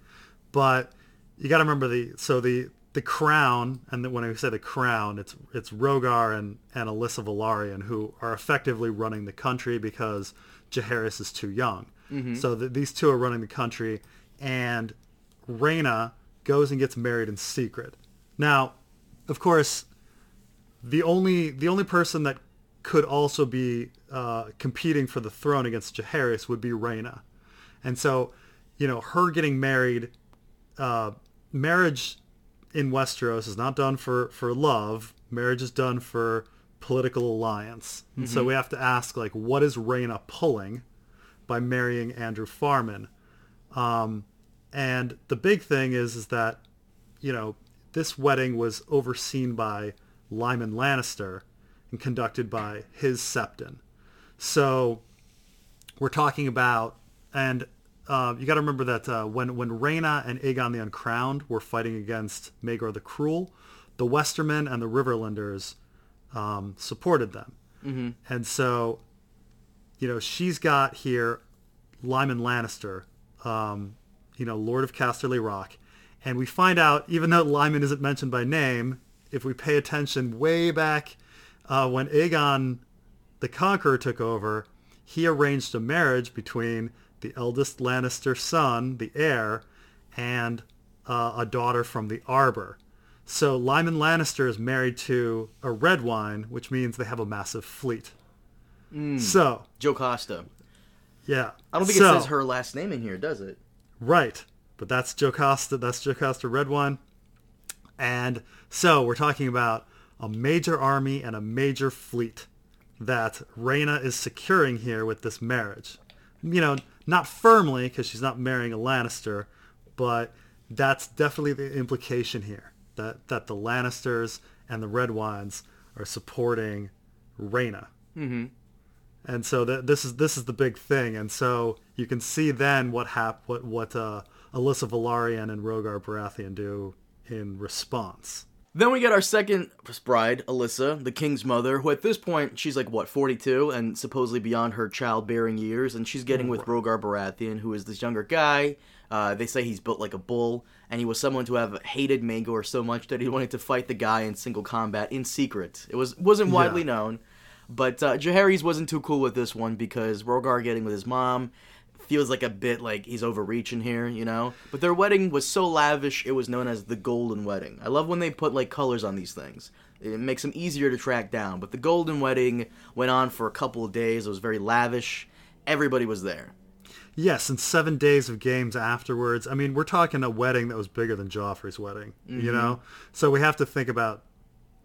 But you got to remember the so the the crown and the, when I say the crown it's it's Rogar and and Alyssa Velaryon who are effectively running the country because Jaehaerys is too young. Mm-hmm. So the, these two are running the country and Rhaena goes and gets married in secret. Now, of course, the only the only person that could also be uh, competing for the throne against Jaehaerys would be Rhaena, and so you know her getting married, uh, marriage in Westeros is not done for for love. Marriage is done for political alliance, and so we have to ask like, what is Rhaena pulling by marrying Andrew Farman? Um, and the big thing is is that you know this wedding was overseen by Lyman Lannister and conducted by his septon. So we're talking about, and uh, you got to remember that uh, when when Rhaena and Aegon the Uncrowned were fighting against Maegor the Cruel, the Westermen and the Riverlanders um, supported them, mm-hmm. and so you know she's got here Lyman Lannister, um, you know Lord of Casterly Rock, and we find out even though Lyman isn't mentioned by name, if we pay attention way back uh, when Aegon the Conqueror took over, he arranged a marriage between the eldest Lannister son, the heir, and uh, a daughter from the Arbor. So Lyman Lannister is married to a Redwyne, which means they have a massive fleet. Mm. So Jocasta. Yeah. I don't think so, it says her last name in here, does it? Right. But that's Jocasta. That's Jocasta Redwyne. And so we're talking about a major army and a major fleet that Rhaena is securing here with this marriage. You know, not firmly because she's not marrying a Lannister, but that's definitely the implication here that that the Lannisters and the Redwynes are supporting Rhaena. Mm-hmm. And so that this is this is the big thing, and so you can see then what hap what what uh, Alyssa Velaryon and Rogar Baratheon do in response. Then we get our second bride, Alyssa, the king's mother, who at this point she's like what 42 and supposedly beyond her childbearing years, and she's getting with Rogar Baratheon, who is this younger guy. Uh, they say he's built like a bull, and he was someone to have hated Maegor so much that he wanted to fight the guy in single combat in secret. It was wasn't widely Yeah. known, but uh, Jaehaerys wasn't too cool with this one because Rogar getting with his mom feels like a bit like he's overreaching here, you know. But their wedding was so lavish; it was known as the Golden Wedding. I love when they put like colors on these things. It makes them easier to track down. But the Golden Wedding went on for a couple of days. It was very lavish. Everybody was there. Yes, and seven days of games afterwards. I mean, we're talking a wedding that was bigger than Joffrey's wedding, you mm-hmm. know? So we have to think about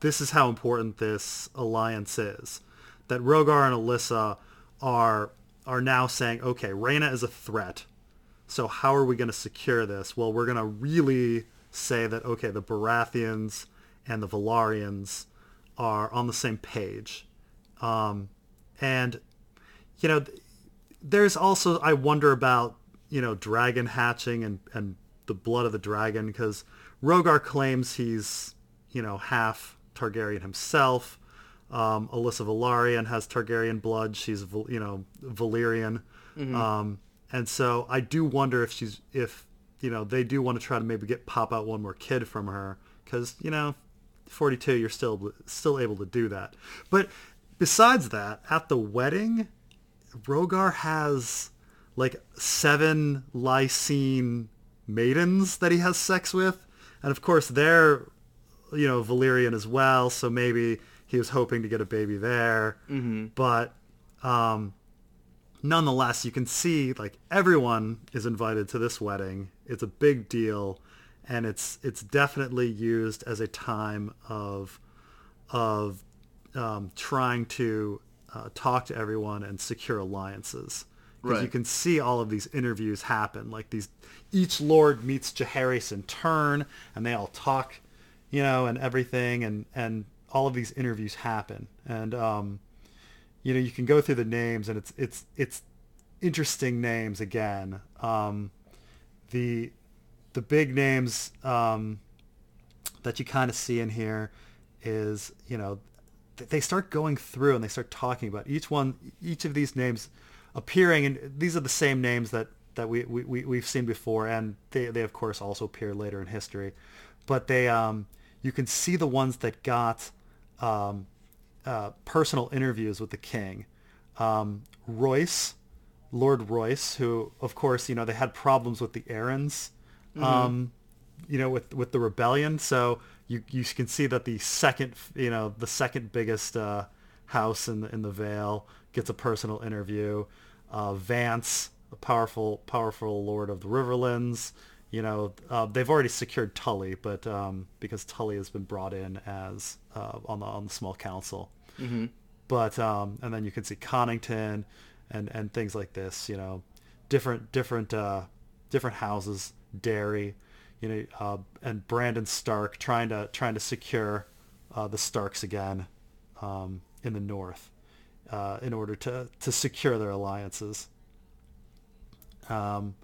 this is how important this alliance is. That Rogar and Alyssa are are now saying, okay, Rhaena is a threat. So how are we going to secure this? Well, we're going to really say that, okay, the Baratheons and the Velaryons are on the same page. Um, and, you know, there's also I wonder about you know dragon hatching and and the blood of the dragon because Rogar claims he's you know half Targaryen himself. Um, Alyssa Velaryon has Targaryen blood. She's you know Valyrian, um, and so I do wonder if she's if you know they do want to try to maybe get pop out one more kid from her because you know 42 you're still still able to do that. But besides that, at the wedding, Rogar has like seven Lysene maidens that he has sex with, and of course they're you know Valyrian as well. So maybe he was hoping to get a baby there, mm-hmm. but um, nonetheless, you can see like everyone is invited to this wedding. It's a big deal, and it's it's definitely used as a time of of um, trying to uh, talk to everyone and secure alliances. Because you can see all of these interviews happen. Like these, each lord meets Jaehaerys in turn, and they all talk, you know, and everything, and and all of these interviews happen. And um, you know, you can go through the names, and it's it's it's interesting names again. Um, the the big names um, that you kind of see in here is you know th- they start going through and they start talking about each one each of these names appearing and these are the same names that that we, we, we we've seen before and they, they of course also appear later in history but they um you can see the ones that got um uh, personal interviews with the king um royce lord royce who of course you know they had problems with the Arryns um you know, with with the rebellion. So you you can see that the second, you know, the second biggest uh, house in the in the Vale gets a personal interview. Uh, Vance, a powerful powerful lord of the Riverlands. You know, uh, they've already secured Tully, but um, because Tully has been brought in as uh, on the on the small council. But um, and then you can see Connington and and things like this. You know, different different uh, different houses, Derry, you know, uh, and Brandon Stark trying to trying to secure uh, the Starks again um, in the north, uh, in order to to secure their alliances. Um,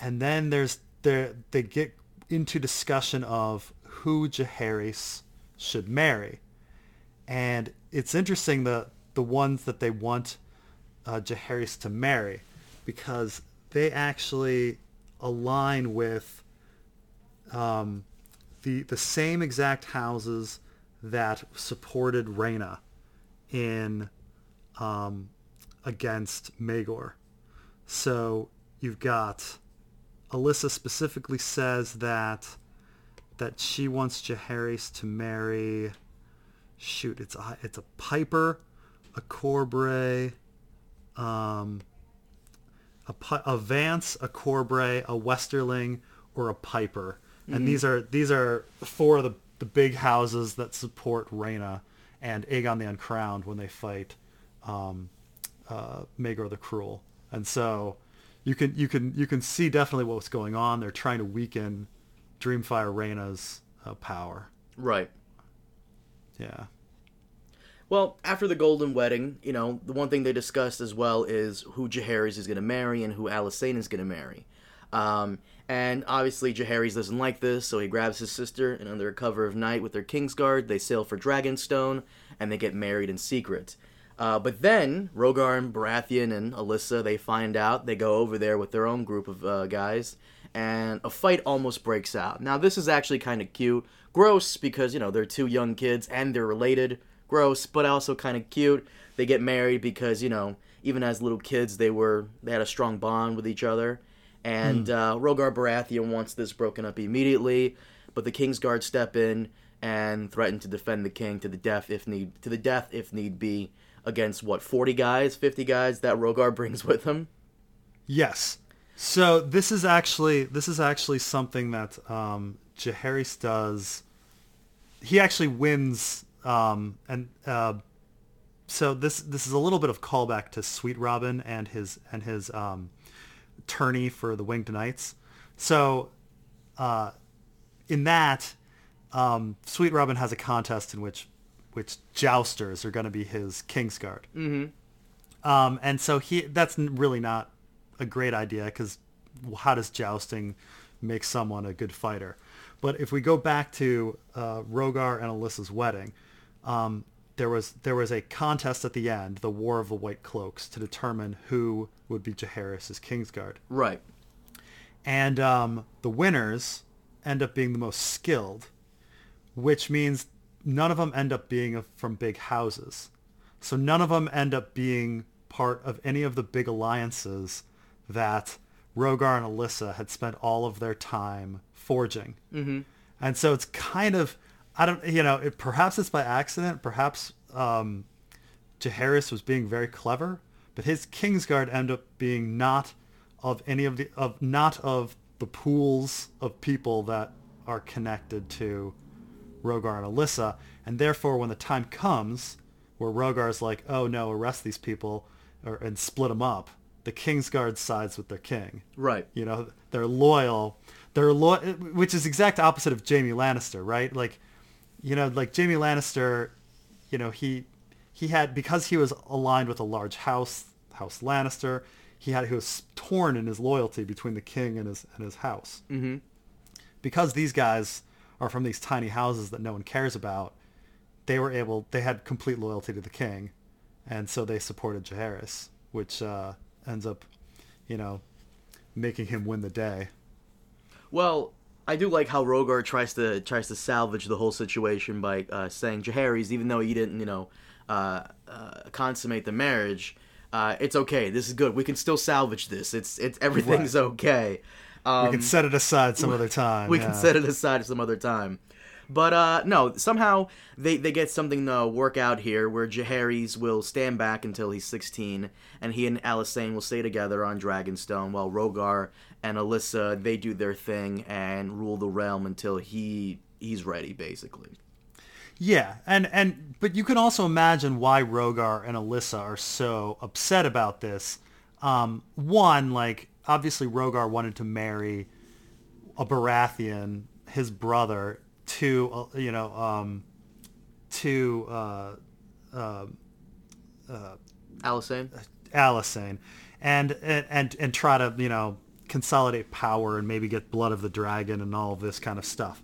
and then there's there they get into discussion of who Jaehaerys should marry, and it's interesting the the ones that they want uh, Jaehaerys to marry, because they actually align with um, the the same exact houses that supported Rhaena in um, against Maegor. So you've got Alyssa specifically says that that she wants Jaehaerys to marry. Shoot, it's a it's a Piper, a Corbray, um, a, a Vance, a Corbray, a Westerling, or a Piper. Mm-hmm. And these are these are four of the, the big houses that support Rhaena and Aegon the Uncrowned when they fight um, uh, Maegor the Cruel. And so you can you can you can see definitely what's going on. They're trying to weaken Dreamfire Rhaena's uh, power. Right. Yeah. Well, after the Golden Wedding, you know, the one thing they discussed as well is who Jaehaerys is going to marry and who Alysanne is going to marry. Um, and obviously Jaehaerys doesn't like this, so he grabs his sister, and under cover of night with their Kingsguard, they sail for Dragonstone, and they get married in secret. Uh, but then Rogar and Baratheon and Alyssa, they find out, they go over there with their own group of uh, guys, and a fight almost breaks out. Now, this is actually kind of cute. Gross, because, you know, they're two young kids and they're related. Gross, but also kind of cute. They get married because, you know, even as little kids, they were, they had a strong bond with each other. And mm. uh, Rogar Baratheon wants this broken up immediately, but the Kingsguard step in and threaten to defend the king to the death if need to the death if need be against what 40 guys 50 guys that rogar brings with him yes so this is actually this is actually something that um, Jaehaerys does. He actually wins, um, and uh, so this this is a little bit of callback to Sweet Robin and his and his um, tourney for the Winged Knights. So uh, in that, um, Sweet Robin has a contest in which which jousters are going to be his Kingsguard. Mm-hmm. Um, and so he that's really not a great idea because how does jousting make someone a good fighter? But if we go back to uh, Rogar and Alyssa's wedding, um, there was there was a contest at the end, the War of the White Cloaks, to determine who would be Jaehaerys' Kingsguard. Right. And um, the winners end up being the most skilled, which means none of them end up being from big houses. So none of them end up being part of any of the big alliances that Rogar and Alyssa had spent all of their time forging. Mm-hmm. And so it's kind of, I don't, you know, it, perhaps it's by accident. Perhaps um, Jaehaerys was being very clever, but his Kingsguard end up being not of any of the, of not of the pools of people that are connected to Rogar and Alyssa. And therefore, when the time comes where Rogar's like, oh no, arrest these people or, and split them up, the Kingsguard sides with their king. Right. You know, they're loyal. They're loyal, which is exact opposite of Jaime Lannister, right? Like, you know, like Jaime Lannister, you know, he he had because he was aligned with a large house, House Lannister. He had he was torn in his loyalty between the king and his and his house. Mm-hmm. Because these guys are from these tiny houses that no one cares about, they were able. They had complete loyalty to the king, and so they supported Jaehaerys, which uh, ends up, you know, making him win the day. Well, I do like how Rogar tries to tries to salvage the whole situation by uh, saying Jaehaerys, even though he didn't, you know, uh, uh, consummate the marriage, uh, it's okay. This is good. We can still salvage this. It's it's everything's right. okay. Um, we can set it aside some other time. We yeah. can set it aside some other time. But uh, no, somehow they, they get something to work out here where Jaehaerys will stand back until he's 16, and he and Alysanne will stay together on Dragonstone, while Rogar and Alyssa they do their thing and rule the realm until he he's ready, basically. Yeah, and and but you can also imagine why Rogar and Alyssa are so upset about this. Um, one, like obviously Rogar wanted to marry a Baratheon, his brother, to uh, you know um, to uh, uh, Alysanne? Alysanne, and, and and and try to you know consolidate power and maybe get blood of the dragon and all of this kind of stuff.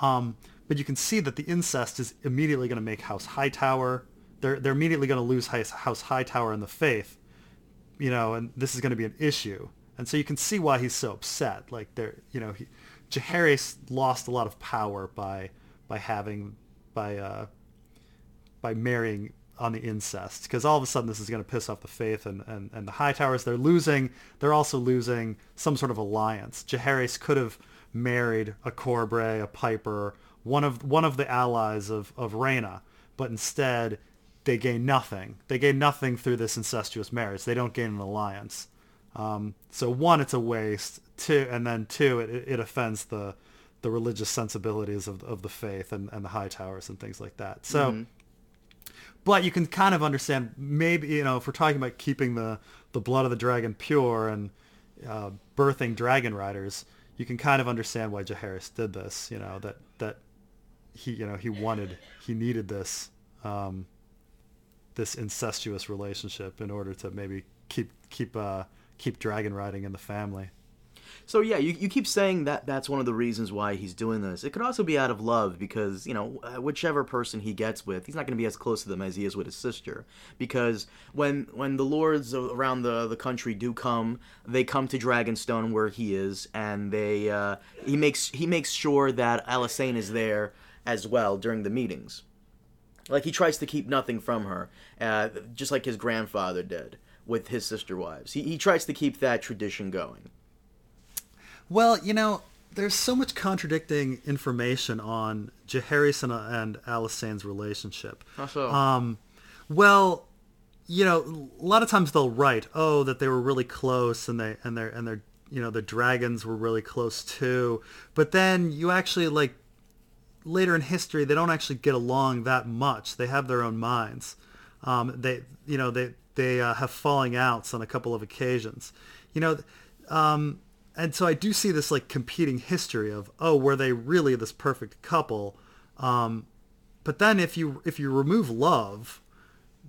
Um, but you can see that the incest is immediately going to make House Hightower. They're they're immediately going to lose House, House Hightower in the faith, you know, and this is going to be an issue. And so you can see why he's so upset. Like they're you know, he, Jaehaerys lost a lot of power by by having by uh, by marrying on the incest because all of a sudden this is going to piss off the faith and, and, and the Hightowers. They're losing. They're also losing some sort of alliance. Jaehaerys could have married a Corbray, a Piper, one of one of the allies of of Rhaena, but instead they gain nothing. They gain nothing through this incestuous marriage. They don't gain an alliance. Um, so one, it's a waste. Two, and then two, it, it offends the the religious sensibilities of, of the faith and, and the Hightowers and things like that. So, mm-hmm. but you can kind of understand maybe, you know, if we're talking about keeping the, the blood of the dragon pure and uh, birthing dragon riders, you can kind of understand why Jaehaerys did this, you know, that, that he, you know, he wanted, he needed this, um, this incestuous relationship in order to maybe keep, keep, uh, keep dragon riding in the family. So yeah, you, you keep saying that that's one of the reasons why he's doing this. It could also be out of love because, you know, uh, whichever person he gets with, he's not going to be as close to them as he is with his sister. Because when when the lords around the, the country do come, they come to Dragonstone where he is and they uh, he makes he makes sure that Alysanne is there as well during the meetings. Like he tries to keep nothing from her, uh, just like his grandfather did with his sister wives. He, he tries to keep that tradition going. Well, you know, there's so much contradicting information on Jaehaerys and, and Alysanne's relationship. How so? Um, well, you know, a lot of times they'll write, oh, that they were really close and they and their and their you know the dragons were really close too. But then you actually like later in history they don't actually get along that much. They have their own minds. Um, they you know they they uh, have falling outs on a couple of occasions. You know. Um, and so I do see this like competing history of oh were they really this perfect couple um, but then if you if you remove love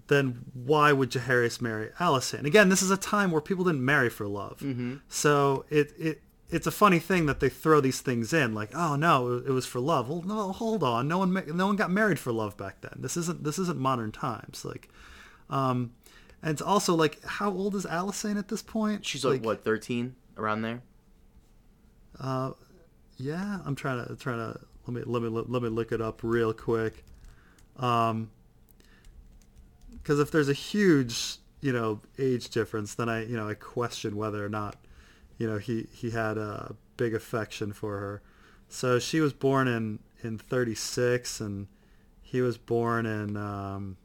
then why would Jaehaerys marry Alysanne again this is a time where people didn't marry for love mm-hmm. so it it it's a funny thing that they throw these things in like oh no it was for love well no hold on no one no one got married for love back then this isn't this isn't modern times like um and it's also like how old is Alysanne at this point she's like, like what 13 around there uh, yeah, I'm trying to trying to let me let me let me look it up real quick. Um, because if there's a huge you know age difference, then I you know I question whether or not you know he he had a big affection for her. So she was born in in 36, and he was born in um,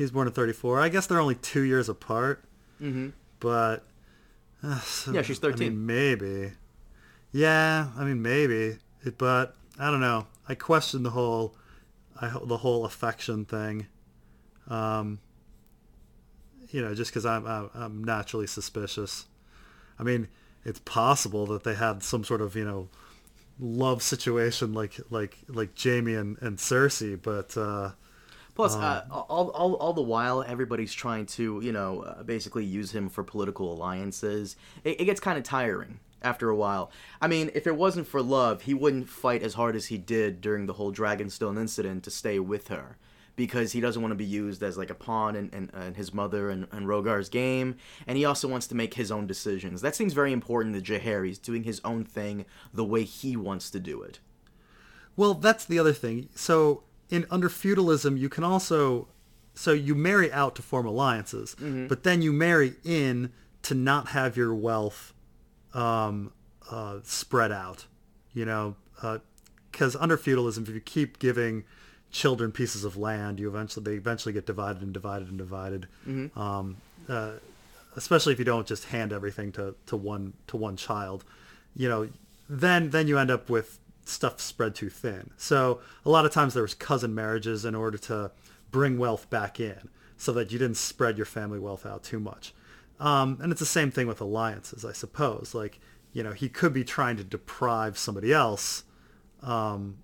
he was born in 34. I guess they're only two years apart. Mm-hmm. But so, yeah, she's 13. I mean, maybe. Yeah, I mean, maybe. But I don't know. I question the whole, I, the whole affection thing. Um, you know, just because I'm, I'm naturally suspicious. I mean, it's possible that they had some sort of, you know, love situation like like like Jaime and, and Cersei, but uh, Plus, um, uh, all, all, all the while, everybody's trying to, you know, uh, basically use him for political alliances. It, it gets kind of tiring after a while. I mean, if it wasn't for love, he wouldn't fight as hard as he did during the whole Dragonstone incident to stay with her. Because he doesn't want to be used as like a pawn in, in, in his mother and, and Rhaegar's game, and he also wants to make his own decisions. That seems very important to Jaehaerys, doing his own thing the way he wants to do it. Well, that's the other thing. So in under feudalism, you can also so you marry out to form alliances, mm-hmm. but then you marry in to not have your wealth um, uh, spread out. You know, because uh, under feudalism, if you keep giving children pieces of land, you eventually they eventually get divided and divided and divided. Mm-hmm. Um, uh, especially if you don't just hand everything to, to one to one child, you know, then then you end up with stuff spread too thin. So a lot of times there was cousin marriages in order to bring wealth back in so that you didn't spread your family wealth out too much. Um, and it's the same thing with alliances, I suppose. Like, you know, he could be trying to deprive somebody else, um,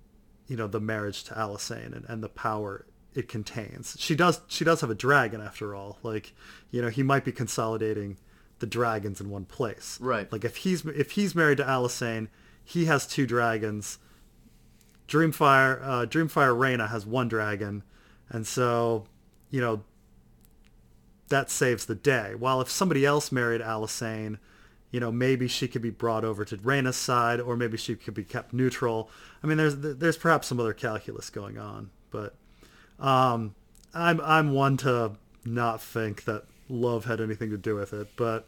you know, the marriage to Alysanne and, and the power it contains. She does she does have a dragon after all. Like, you know, he might be consolidating the dragons in one place. Right. Like if he's if he's married to Alysanne, he has two dragons. Dreamfire uh, Dreamfire Rhaena has one dragon, and so, you know, that saves the day. While if somebody else married Alysanne, you know, maybe she could be brought over to Rhaena's side, or maybe she could be kept neutral. I mean, there's there's perhaps some other calculus going on, but um, I'm I'm one to not think that love had anything to do with it, but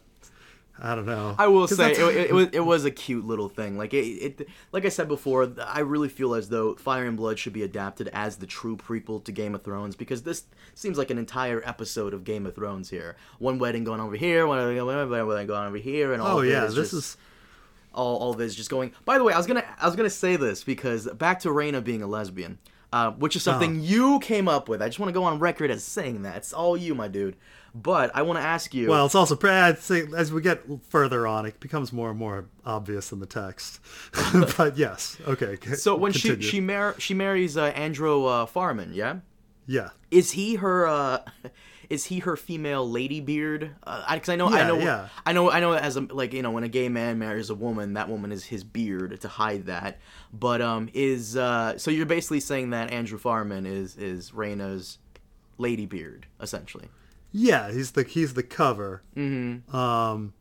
I don't know. I will say it, it, was it was a cute little thing. Like it, it, like I said before, I really feel as though Fire and Blood should be adapted as the true prequel to Game of Thrones because this seems like an entire episode of Game of Thrones here. One wedding going over here, one wedding going over here, and all oh yeah, this just- is all all this just going. By the way, I was gonna I was gonna say this because back to Rhaena being a lesbian, uh, which is something you came up with. I just want to go on record as saying that it's all you, my dude. But I want to ask you. well, it's also as we get further on, it becomes more and more obvious in the text. but yes, okay. so when she continue. she mar- she marries uh, Andrew uh, Farman, yeah, yeah is he her uh, is he her female lady beard? Because I, 'cause I know I know yeah. I know I know as a like you know when a gay man marries a woman, that woman is his beard to hide that. But um, is uh, so you're basically saying that Andrew Farman is is Rhaena's lady beard essentially. Yeah he's the he's the cover. Mm-hmm. Um,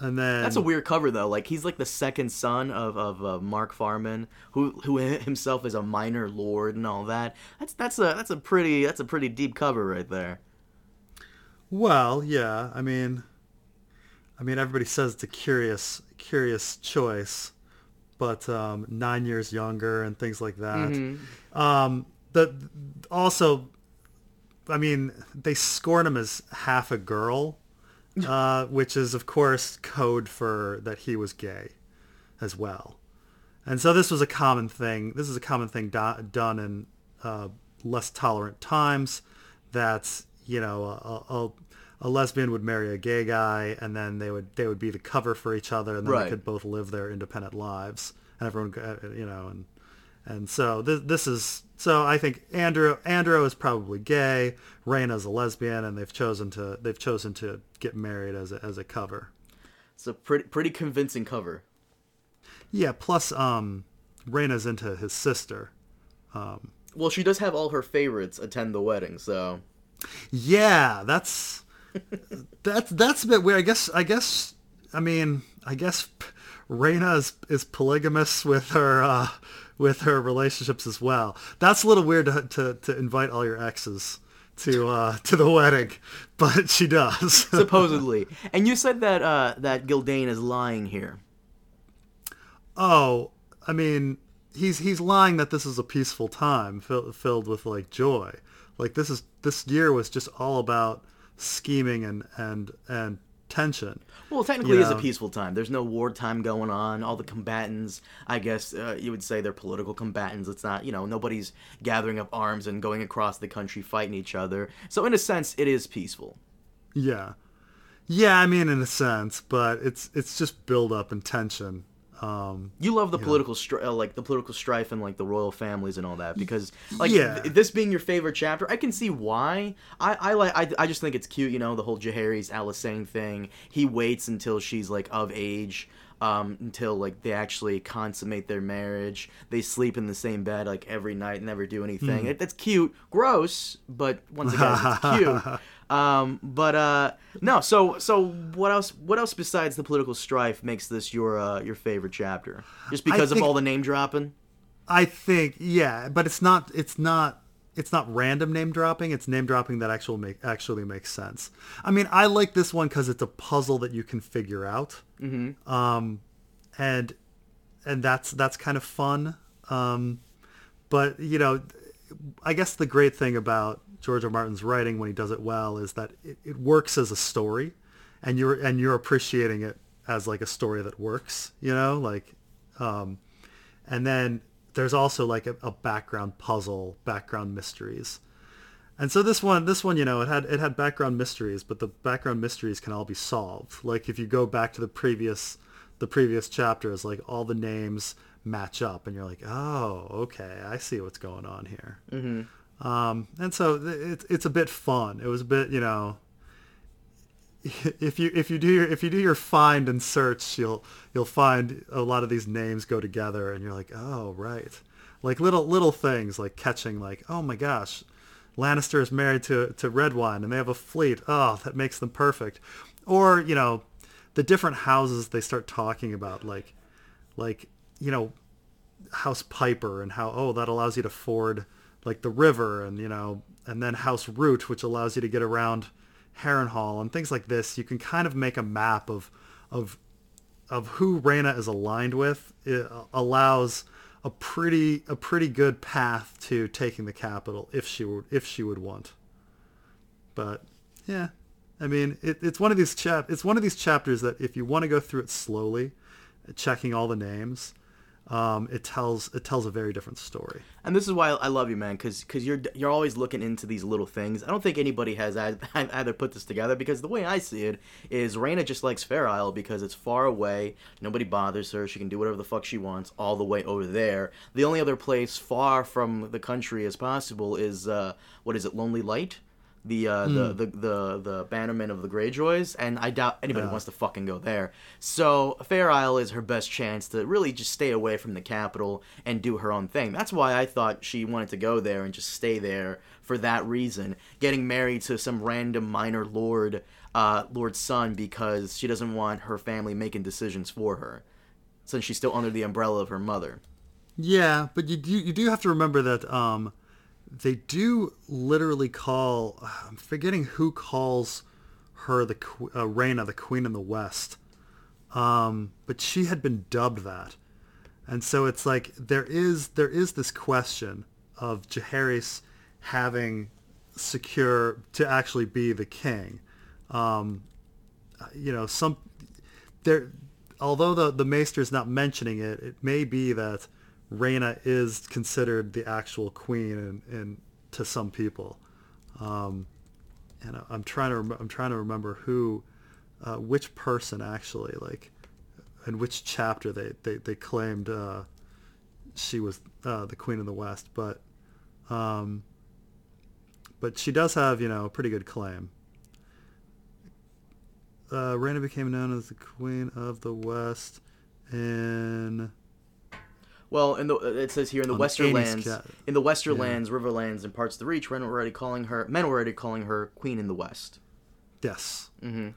and then That's a weird cover though. Like he's like the second son of of uh, Mark Farman, who who himself is a minor lord and all that. That's that's a that's a pretty that's a pretty deep cover right there. Well, yeah. I mean, I mean, everybody says it's a curious, curious choice, but um, nine years younger and things like that. Mm-hmm. Um, the also, I mean, they scorn him as half a girl, uh, which is of course code for that he was gay, as well. And so this was a common thing. This is a common thing do- done in uh, less tolerant times. That you know, a, a, a lesbian would marry a gay guy, and then they would they would be the cover for each other, and then Right. they could both live their independent lives, and everyone, uh, you know, and and so this this is so I think Andrew Andrew is probably gay, Rhaena's a lesbian, and they've chosen to they've chosen to get married as a as a cover. It's a pretty pretty convincing cover. Yeah, plus um, Rhaena's into his sister. Um, Well, she does have all her favorites attend the wedding, so Yeah, that's that's that's a bit weird. I guess I guess I mean I guess Rhaena is, is polygamous with her uh, with her relationships as well. That's a little weird to to, to invite all your exes to uh, to the wedding, but she does. supposedly. and you said that uh, that Gildayn is lying here. oh, I mean he's he's lying that this is a peaceful time fill, filled with like joy. Like this is this year was just all about scheming and and and tension. Well, technically, it is a peaceful time. There's no wartime going on. All the combatants, I guess uh, you would say they're political combatants. It's not, you know, nobody's gathering up arms and going across the country fighting each other. So, in a sense, it is peaceful. Yeah, yeah. I mean, in a sense, but it's it's just build up and tension. Um, You love the political stri- uh, like the political strife and like the royal families and all that because like Yeah. th- this being your favorite chapter, I can see why. I I like I, I just think it's cute, you know, the whole Jaehaerys Alysanne thing. He waits until she's like of age. Um, until like they actually consummate their marriage, they sleep in the same bed like every night, never do anything. It, that's cute, gross, but once again, it's cute. Um, but uh, no. So so what else? What else besides the political strife makes this your uh, your favorite chapter? Just because of all the name dropping? I think, yeah, but it's not it's not it's not random name dropping. It's name dropping that actual make actually makes sense. I mean, I like this one because it's a puzzle that you can figure out. Mm-hmm. Um, and and that's that's kind of fun. Um, but you know, I guess the great thing about George R. Martin's writing when he does it well is that it, it works as a story, and you're and you're appreciating it as like a story that works. You know, like, um, and then there's also like a, a background puzzle, background mysteries. And so this one, this one, you know, it had it had background mysteries, but the background mysteries can all be solved. Like if you go back to the previous the previous chapters, like all the names match up, and you're like, oh, okay, I see what's going on here. Um, and so it, it's a bit fun. It was a bit, you know, if you if you do your if you do your find and search, you'll you'll find a lot of these names go together, and you're like, oh right, like little little things like catching like, oh my gosh, Lannister is married to to Redwyne, and they have a fleet. Oh, that makes them perfect. Or you know, the different houses they start talking about, like like you know, House Piper and how oh that allows you to ford like the river, and you know, and then House Roote, which allows you to get around Harrenhal and things like this, you can kind of make a map of of of who Rhaena is aligned with. It allows a pretty a pretty good path to taking the capital if she would if she would want. But yeah, I mean it, it's one of these chap it's one of these chapters that if you want to go through it slowly, checking all the names, um, it tells it tells a very different story. And this is why I love you, man, because because you're you're always looking into these little things. I don't think anybody has either put this together because the way I see it is Rhaena just likes Fair Isle because it's far away, nobody bothers her, she can do whatever the fuck she wants all the way over there. The only other place far from the country as possible is uh, what is it, Lonely Light? The uh, mm. the, the the the bannerman of the Greyjoys, and I doubt anybody wants to fucking go there. So Fair Isle is her best chance to really just stay away from the capital and do her own thing. That's why I thought she wanted to go there and just stay there for that reason. Getting married to some random minor lord, uh, lord's son, because she doesn't want her family making decisions for her, since she's still under the umbrella of her mother. Yeah, but you do you do have to remember that. Um they do literally call I'm forgetting who calls her the uh, Rhaena the Queen in the West, um, but she had been dubbed that, and so it's like there is there is this question of Jaehaerys having secure to actually be the king. Um, you know, some there, although the the Maester is not mentioning it, it may be that Rhaena is considered the actual queen and, to some people. Um, and I'm trying to rem- I'm trying to remember who, uh, which person actually like, in which chapter they they they claimed uh, she was uh, the queen of the West, but, um, but she does have you know a pretty good claim. Uh, Rhaena became known as the queen of the West in well, in the it says here in the Westerlands, in the Westerlands, yeah. Riverlands, and parts of the Reach, men were already calling her men were already calling her Queen in the West. Yes. Mm-hmm.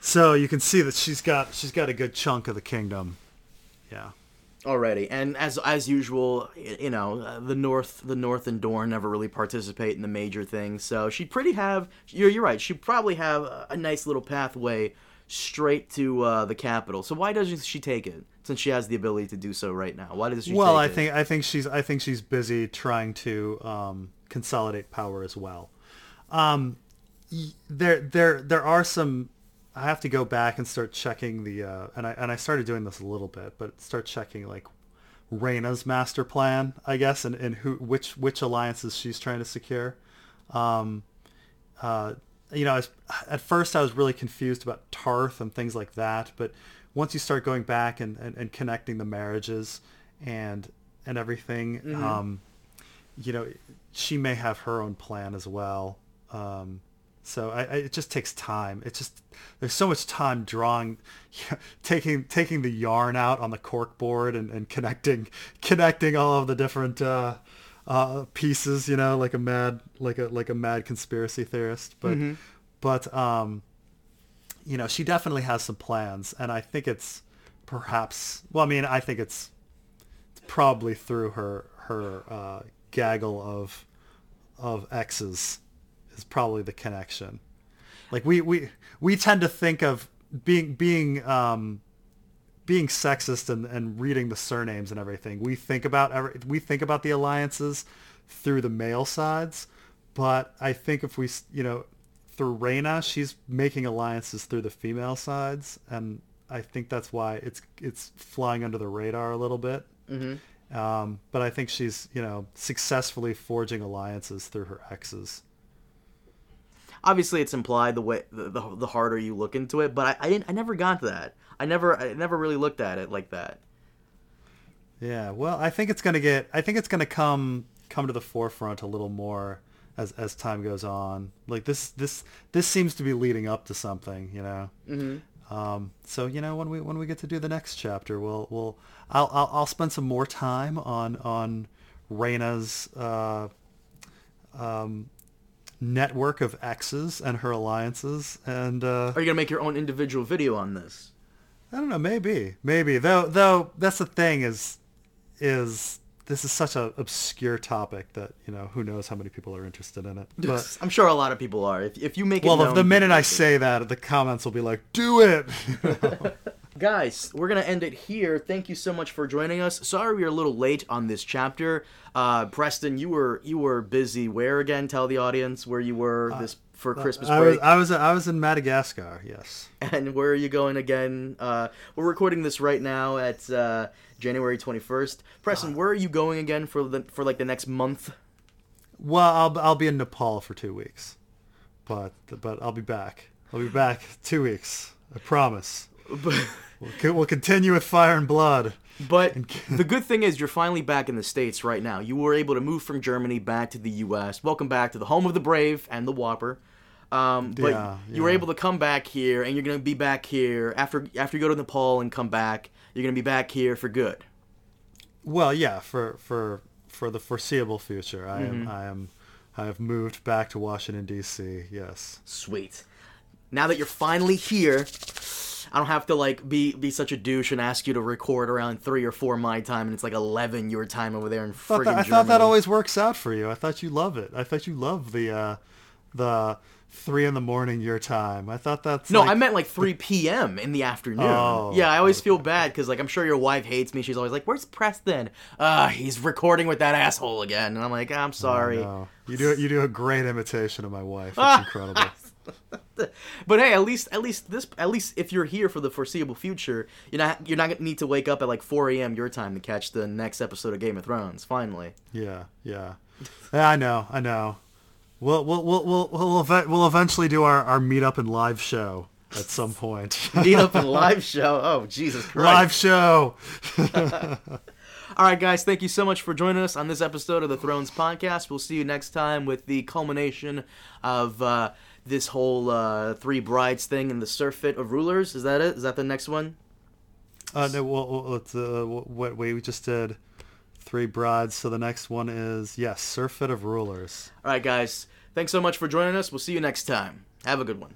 So you can see that she's got she's got a good chunk of the kingdom. Yeah. Already, and as as usual, you know, uh, the North, the North and Dorne never really participate in the major things. So she'd pretty have. You're you're right. She'd probably have a nice little pathway straight to uh, the capital. So why doesn't she take it? since she has the ability to do so right now? Why does she? Well, I it? think I think she's I think she's busy trying to um, consolidate power as well. Um, there there there are some. I have to go back and start checking the uh, and I and I started doing this a little bit, but start checking like Rhaena's master plan, I guess, and, and who which which alliances she's trying to secure. Um, uh, you know, at first I was really confused about Tarth and things like that, but once you start going back and, and, and connecting the marriages and and everything, mm-hmm. um, you know, she may have her own plan as well. Um, so I, I, it just takes time. It's just there's so much time drawing, taking taking the yarn out on the cork board and, and connecting connecting all of the different uh, uh, pieces. You know, like a mad like a like a mad conspiracy theorist. But mm-hmm. but um, you know, she definitely has some plans, and I think it's perhaps. Well, I mean, I think it's, it's probably through her her uh, gaggle of of exes is probably the connection. Like we we we tend to think of being being um, being sexist and, and reading the surnames and everything. We think about every, we think about the alliances through the male sides, but I think if we you know through Rhaena, she's making alliances through the female sides, and I think that's why it's it's flying under the radar a little bit. Mm-hmm. Um, but I think she's you know successfully forging alliances through her exes. Obviously, it's implied the way the, the, the harder you look into it, but I, I didn't I never got to that. I never I never really looked at it like that. Yeah, well, I think it's gonna get. I think it's gonna come come to the forefront a little more as as time goes on. Like this this this seems to be leading up to something, you know. Mm-hmm. Um, so you know when we when we get to do the next chapter, we'll we'll I'll I'll, I'll spend some more time on on Rhaena's uh, um, network of exes and her alliances, and uh, Are you gonna make your own individual video on this? I don't know, maybe maybe though though that's the thing is is this is such an obscure topic that you know who knows how many people are interested in it. But I'm sure a lot of people are. If, if you make it well, the, known, the minute I like it. say that, the comments will be like, "Do it." Guys, we're gonna end it here. Thank you so much for joining us. Sorry we are a little late on this chapter. Uh, Preston, you were you were busy. Where again? Tell the audience where you were this for Christmas I was. I was I was in Madagascar. Yes. and where are you going again? Uh, we're recording this right now at uh, January 21st. Preston, where are you going again for the for like the next month? Well, I'll I'll be in Nepal for two weeks, but but I'll be back. I'll be back two weeks. I promise. We'll, we'll continue with Fire and Blood. But the good thing is you're finally back in the States right now. You were able to move from Germany back to the U.S. Welcome back to the home of the brave and the Whopper. Um, but Yeah, you were able to come back here, and you're going to be back here after after you go to Nepal and come back. You're going to be back here for good. Well, yeah, for for for the foreseeable future, I Mm-hmm. am I am I have moved back to Washington D.C. Yes. Sweet. Now that you're finally here, I don't have to like be be such a douche and ask you to record around three or four my time, and it's like eleven your time over there in thought friggin' that, I thought that always works out for you. I thought you love it. I thought you love the uh, the three in the morning your time. I thought that's No, like- I meant like 3 p.m. in the afternoon. Oh, yeah, I always feel bad because like I'm sure your wife hates me. She's always like, "Where's Preston? Ah, he's recording with that asshole again." And I'm like, "I'm sorry." No. You do you do a great imitation of my wife. It's incredible. But hey, at least at least this at least if you're here for the foreseeable future, you're not you're not gonna need to wake up at like 4 a.m. your time to catch the next episode of Game of Thrones. Finally, Yeah, yeah. Yeah, I know, I know. We'll we'll we'll we'll we'll, we'll eventually do our our meetup and live show at some point. meet up in live show. Oh Jesus Christ! live show. All right, guys, thank you so much for joining us on this episode of the Thrones podcast. We'll see you next time with the culmination of uh, this whole uh, three brides thing and the surfeit of rulers. Is that it? Is that the next one? Uh, no, well, well, uh, what we just did three brides. So the next one is yes, surfeit of rulers. All right, guys, thanks so much for joining us. We'll see you next time. Have a good one.